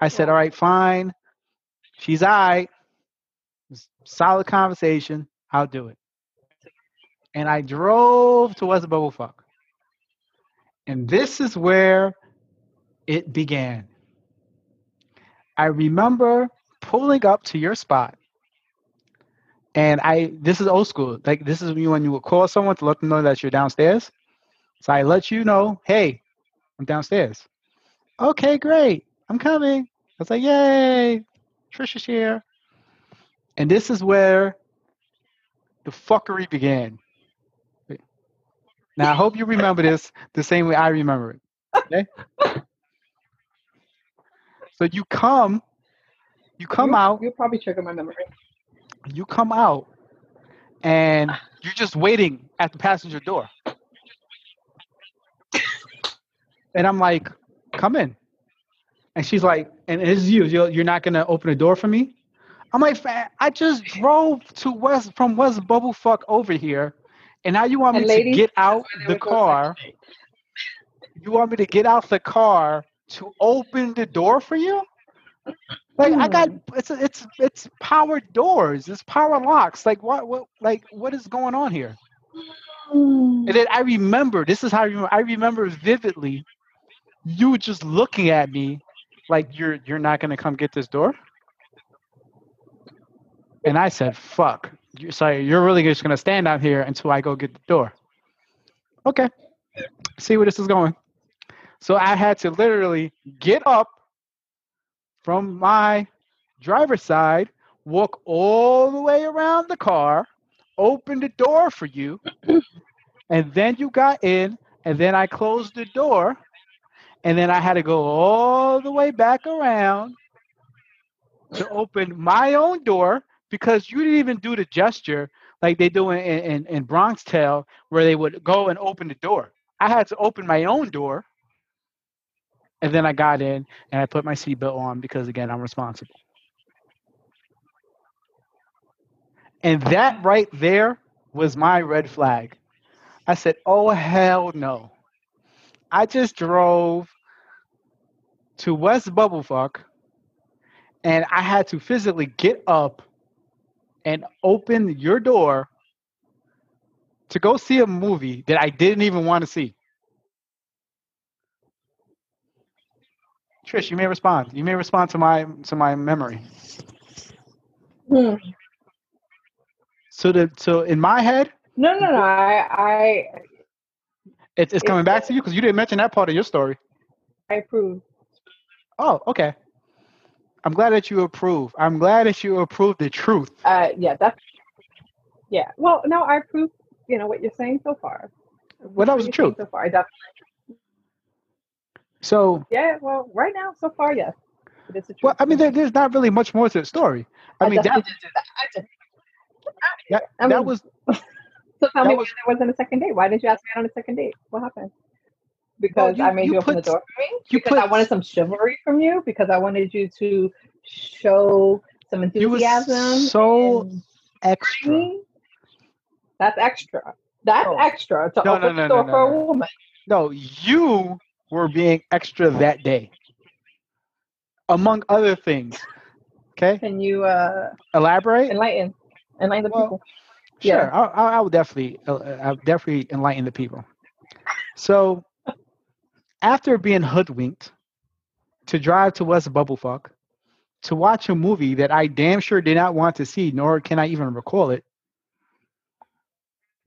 I said, all right, fine. She's all right. Solid conversation. I'll do it. And I drove to West Bubblefuck. And this is where it began. I remember pulling up to your spot. And I this is old school. Like this is when you would call someone to let them know that you're downstairs. So I let you know, hey, I'm downstairs. Okay, great. I'm coming. I was like, yay, Trisha's here. And this is where the fuckery began. Now I hope you remember this the same way I remember it. Okay? so you come, you come you, out, You probably trigger my memory. You come out, and ah. you're just waiting at the passenger door. And I'm like, come in. And she's like, and it's you. You're, not gonna open the door for me? I'm like, I just drove to West from West Bubblefuck over here, and now you want me And to ladies, get out That's why they the car. You want me to get out the car to open the door for you? Like I got hmm. it's it's it's power doors, it's power locks. Like what what like what is going on here? And then I hmm. remember this is how I remember I remember vividly you just looking at me like you're you're not gonna come get this door. And I said, "Fuck, you so you're really just gonna stand out here until I go get the door." Okay, see where this is going. So I had to literally get up from my driver's side, walk all the way around the car, open the door for you, and then you got in, and then I closed the door, and then I had to go all the way back around to open my own door because you didn't even do the gesture like they do in, in, in Bronx Tale where they would go and open the door. I had to open my own door. And then I got in and I put my seatbelt on because again I'm responsible. And that right there was my red flag. I said, "Oh hell no!" I just drove to West Bubblefuck, and I had to physically get up and open your door to go see a movie that I didn't even want to see. Trish, you may respond. You may respond to my to my memory. Hmm. So the so in my head, No, no, no. I, I, it's it's coming back to you because you didn't mention that part of your story. I approve. Oh, okay. I'm glad that you approve. I'm glad that you approve the truth. Uh, yeah, that's. Yeah. Well, no, I approve. You know what you're saying so far. Well, that was the What you're saying truth. So far, I definitely. So, Yeah. Well, right now, so far, yes. It is the truth. well, I mean, there, there's not really much more to the story. I mean, definitely that that. I did. that, I mean, was So tell me was- why there wasn't a second date. Why didn't you ask me out on a second date? What happened? Because you- I made you you, open the door for me. you Because I wanted some chivalry from you. Because I wanted you to show some enthusiasm. so extra. me. That's extra. That's Oh. extra to No, open no, no, the door for a woman. No, you were being extra that day, among other things. Okay, Can you uh, elaborate. enlighten enlighten the Well, people? Sure, Yeah. I, I, will definitely, uh, I'll definitely enlighten the people. So, after being hoodwinked to drive to West Bubblefuck to watch a movie that I damn sure did not want to see, nor can I even recall it.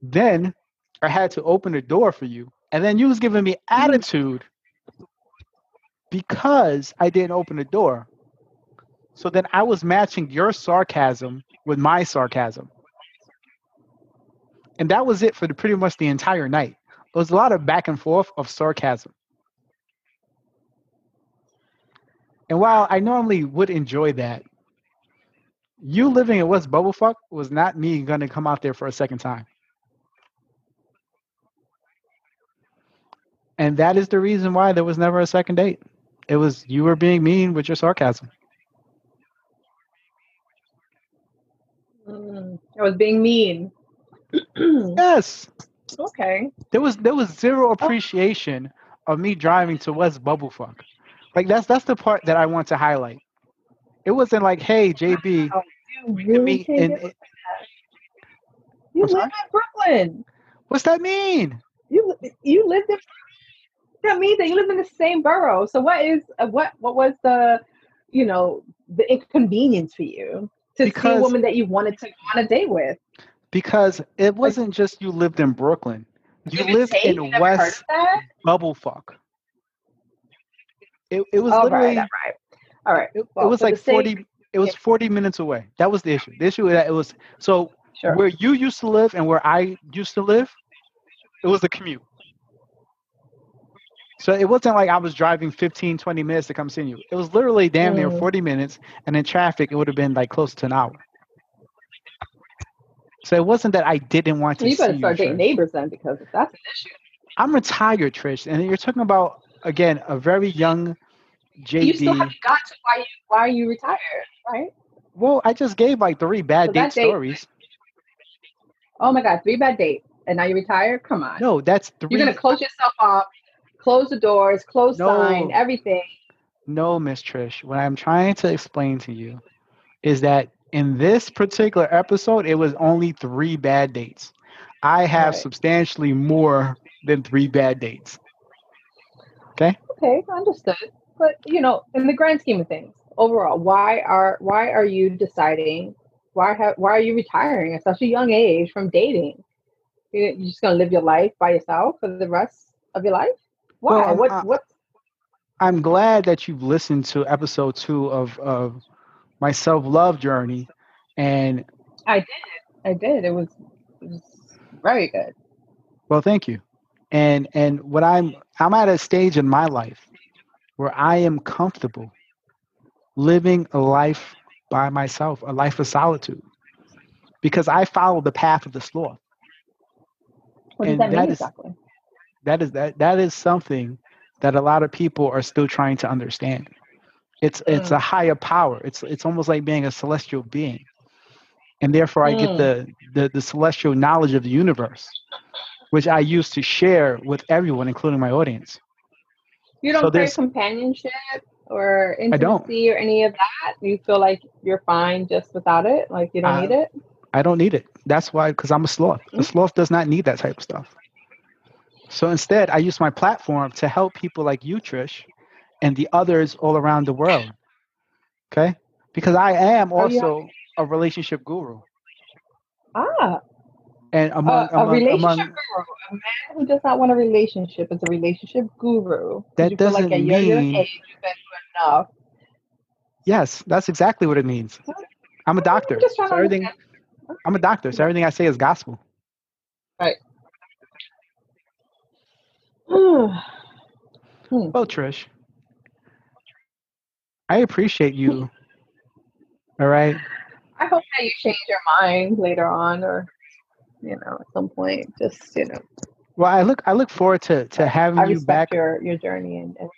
Then I had to open the door for you, and then you was giving me attitude because I didn't open the door. So then I was matching your sarcasm with my sarcasm. And that was it for the, pretty much the entire night. There was a lot of back and forth of sarcasm. And while I normally would enjoy that, you living in West Bubblefuck was not me going to come out there for a second time. And that is the reason why there was never a second date. It was you were being mean with your sarcasm. Mm, I was being mean. yes. Okay. There was there was zero appreciation of me driving to West Bubblefuck. Like that's that's the part that I want to highlight. It wasn't like, hey JB, Wow, you really take in, you live in Brooklyn. what's that mean? You you lived in. That means that you live in the same borough. So what is uh, what what was the, you know, the inconvenience for you to see a woman that you wanted to go on a date with? Because it wasn't just you lived in Brooklyn. You lived in You West? Bubblefuck. It it was Oh, literally right, all right, all right. it, Well, it was the like sake- 40 it was 40 minutes away. That was the issue. The issue that it was so Sure. where you used to live and where I used to live, it was a commute. So it wasn't like I was driving 15, 20 minutes to come see you. It was literally damn near Mm. 40 minutes, and in traffic, it would have been like close to an hour. So it wasn't that I didn't want to you see better you. start dating Trish. neighbors then, because if that's an issue. I'm retired, Trish, and you're talking about again a very young JB. You still haven't got to why you why are you retired, right? Well, I just gave like three bad So date date- stories. Oh my God, three bad dates, and now you retired. Come on, No, that's 3 you're gonna close yourself off, close the doors, close No. sign, everything. No, Miss Trish. What I'm trying to explain to you is that in this particular episode, it was only three bad dates. I have Right. substantially more than three bad dates. Okay? Okay, understood. But you know, in the grand scheme of things, overall, why are why are you deciding? Why have why are you retiring at such a young age from dating? You- You're just gonna live your life by yourself for the rest of your life? Why? Well, what uh, what? I'm glad that you've listened to episode two of, of my self love journey. And I did. I did. It was, it was very good. well, thank you. And and what I'm I'm at a stage in my life where I am comfortable living a life by myself, a life of solitude. Because I follow the path of the sloth. What does And that mean that is- exactly? That is that that is something that a lot of people are still trying to understand. It's it's Mm. a higher power. It's it's almost like being a celestial being. And therefore I get Mm. the, the the celestial knowledge of the universe, which I use to share with everyone, including my audience. You don't so crave companionship or intimacy or any of that. You feel like you're fine just without it. Like you don't I- need it. I don't need it. That's why, because I'm a sloth. A Mm. sloth does not need that type of stuff. So instead, I use my platform to help people like you, Trish, and the others all around the world. Okay? Because I am Oh, yeah. also a relationship guru. Ah, And a, among, a among, relationship among guru. A man who does not want a relationship is a relationship guru. That feel like doesn't at your mean- age you've been enough. yes, that's exactly what it means. I'm a doctor. I'm So everything. I'm a doctor, so everything I say is gospel. Well, Trish, I appreciate you. All right. I hope that you change your mind later on, or you know, at some point. Just you know, Well, I look I look forward to to having I you back. your your journey and, and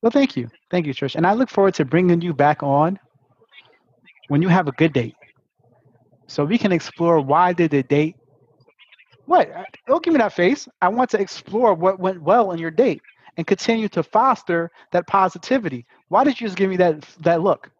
Well, thank you, thank you, Trish, and I look forward to bringing you back on when you have a good date, so we can explore why did the date. What? Uh, Don't give me that face. I want to explore what went well in your date and continue to foster that positivity. Why did you just give me that that look?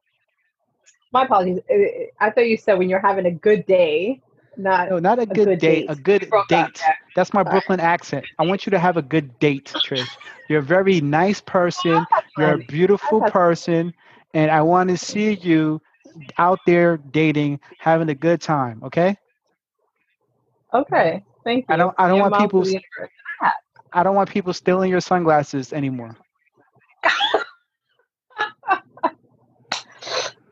my apologies. Uh, I thought you said when you're having a good day, not No, not a good, good date. date. A good date. That's my Sorry. Brooklyn accent. I want you to have a good date, Trish. You're a very nice person. You're a beautiful person, and I want to see you out there dating, having a good time. Okay? Okay, thank you. I don't- I don't Your want people the s- universe. I don't want people stealing your sunglasses anymore.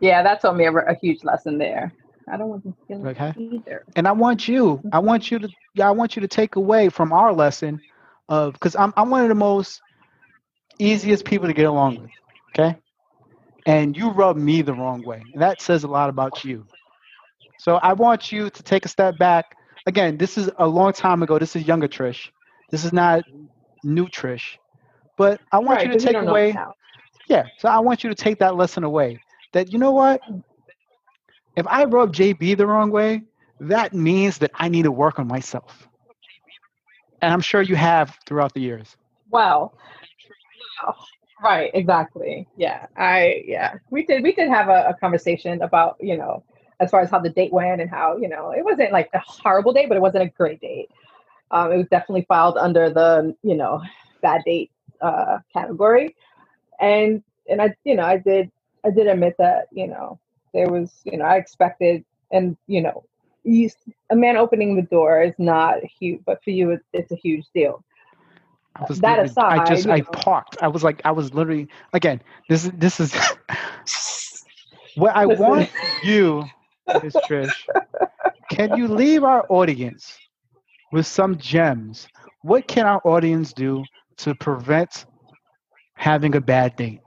Yeah, that taught me a, a huge lesson there. I don't want them feeling Okay. either. And I want you, I want you to, yeah, I want you to take away from our lesson of because I'm I'm one of the most easiest people to get along with. Okay. And you rub me the wrong way. And that says a lot about you. So I want you to take a step back. Again, this is a long time ago. This is younger Trish. This is not new Trish. But I want Right, you to take away yeah. So I want you to take that lesson away. That you know what? If I rub JB the wrong way, that means that I need to work on myself. And I'm sure you have throughout the years. Well, oh, right, exactly. Yeah, I yeah, we did we did have a, a conversation about you know as far as how the date went and how you know it wasn't like a horrible date, but it wasn't a great date. Um, it was definitely filed under the you know bad date uh, category, and and I you know I did I did admit that you know there was you know I expected and you know you, a man opening the door is not huge, but for you it's, it's a huge deal. I That literally- I just I know. parked. I was like I was literally again, this is this is what I want you, Miss Trish. Can you leave our audience with some gems? What can our audience do to prevent having a bad date?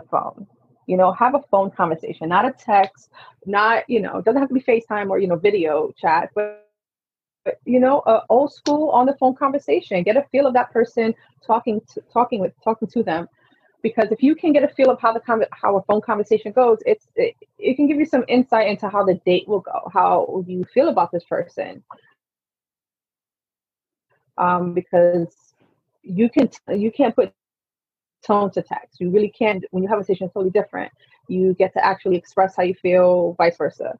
the phone. You know, have a phone conversation, not a text, not, you know, doesn't have to be FaceTime or, you know, video chat, but you know, a old school on the phone conversation. Get a feel of that person talking to, talking with talking to them. Because if you can get a feel of how the how a phone conversation goes, it's it, it can give you some insight into how the date will go, how you feel about this person. Um, because you can you can't put tone to text. You really can't When you have a it's totally different. You get to actually express how you feel, vice versa.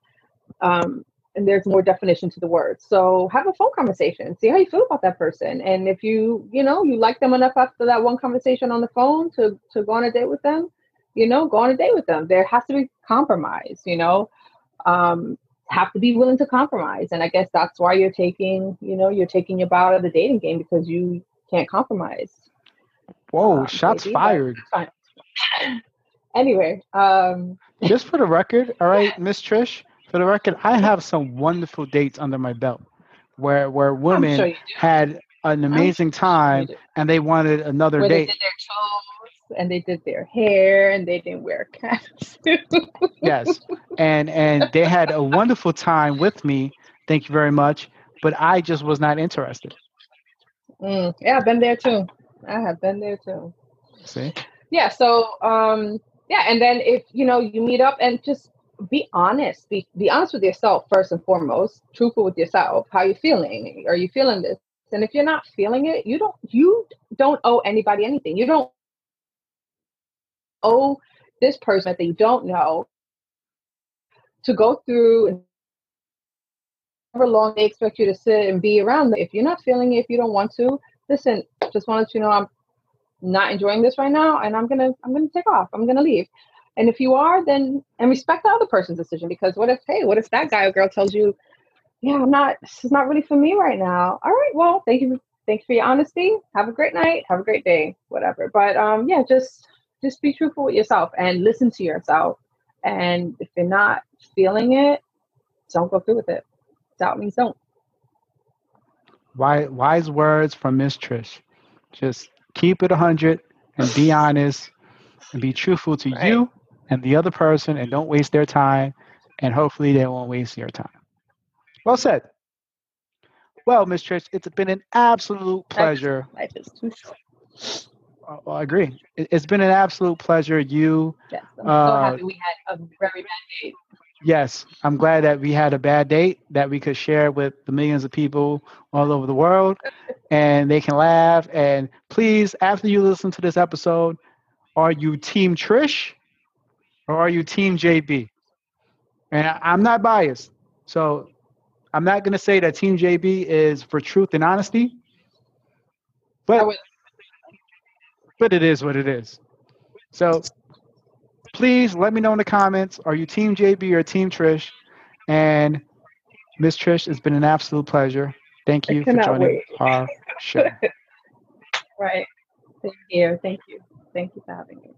Um, and there's more definition to the word. So have a phone conversation. See how you feel about that person. And if you, you know, you like them enough after that one conversation on the phone to to go on a date with them, you know, go on a date with them. There has to be compromise. You know, um, have to be willing to compromise. And I guess that's why you're taking, you know, you're taking your bow out of the dating game because you can't compromise. Whoa, Um, shots maybe, fired. Anyway, um, Just for the record, all right, Miss Trish, for the record, I have some wonderful dates under my belt where where women sure had an amazing time and they wanted another Where they did their toes and they did their hair and they didn't wear caps. Yes. And and they had a wonderful time with me. Thank you very much. But I just was not interested. Mm, yeah, I've been there too. I have been there too. See? Yeah, so um yeah, and then if you know you meet up and just be honest. Be be honest with yourself first and foremost. Truthful with yourself. How you feeling? Are you feeling this? And if you're not feeling it, you don't you don't owe anybody anything. You don't owe this person that you don't know to go through however long they expect you to sit and be around. If you're not feeling it, if you don't want to, listen, just want to you know I'm not enjoying this right now and I'm gonna I'm gonna take off. I'm gonna leave. And if you are, then and respect the other person's decision because what if hey, what if that guy or girl tells you, Yeah, I'm not this is not really for me right now. All right, well, thank you thanks for your honesty. Have a great night, have a great day, whatever. But um yeah, just just be truthful with yourself and listen to yourself. And if you're not feeling it, don't go through with it. Doubt means don't. Wise, wise words from Miss Trish. Just keep it 100 and be honest and be truthful to Right. you and the other person and don't waste their time. And hopefully they won't waste your time. Well said. Well, Miss Trish, it's been an absolute pleasure. Life is too short. Uh, well, I agree. It- It's been an absolute pleasure. You, Yes. I'm so Uh, happy we had a very bad date. yes, I'm glad that we had a bad date that we could share with the millions of people all over the world and they can laugh. And please, after you listen to this episode, are you Team Trish or are you Team JB? And I, I'm not biased, so I'm not going to say that Team JB is for truth and honesty, but but it is what it is. So please let me know in the comments. Are you Team JB or Team Trish? And Miss Trish, it's been an absolute pleasure. Thank you for joining wait. our show. right. Thank you. Thank you. Thank you for having me.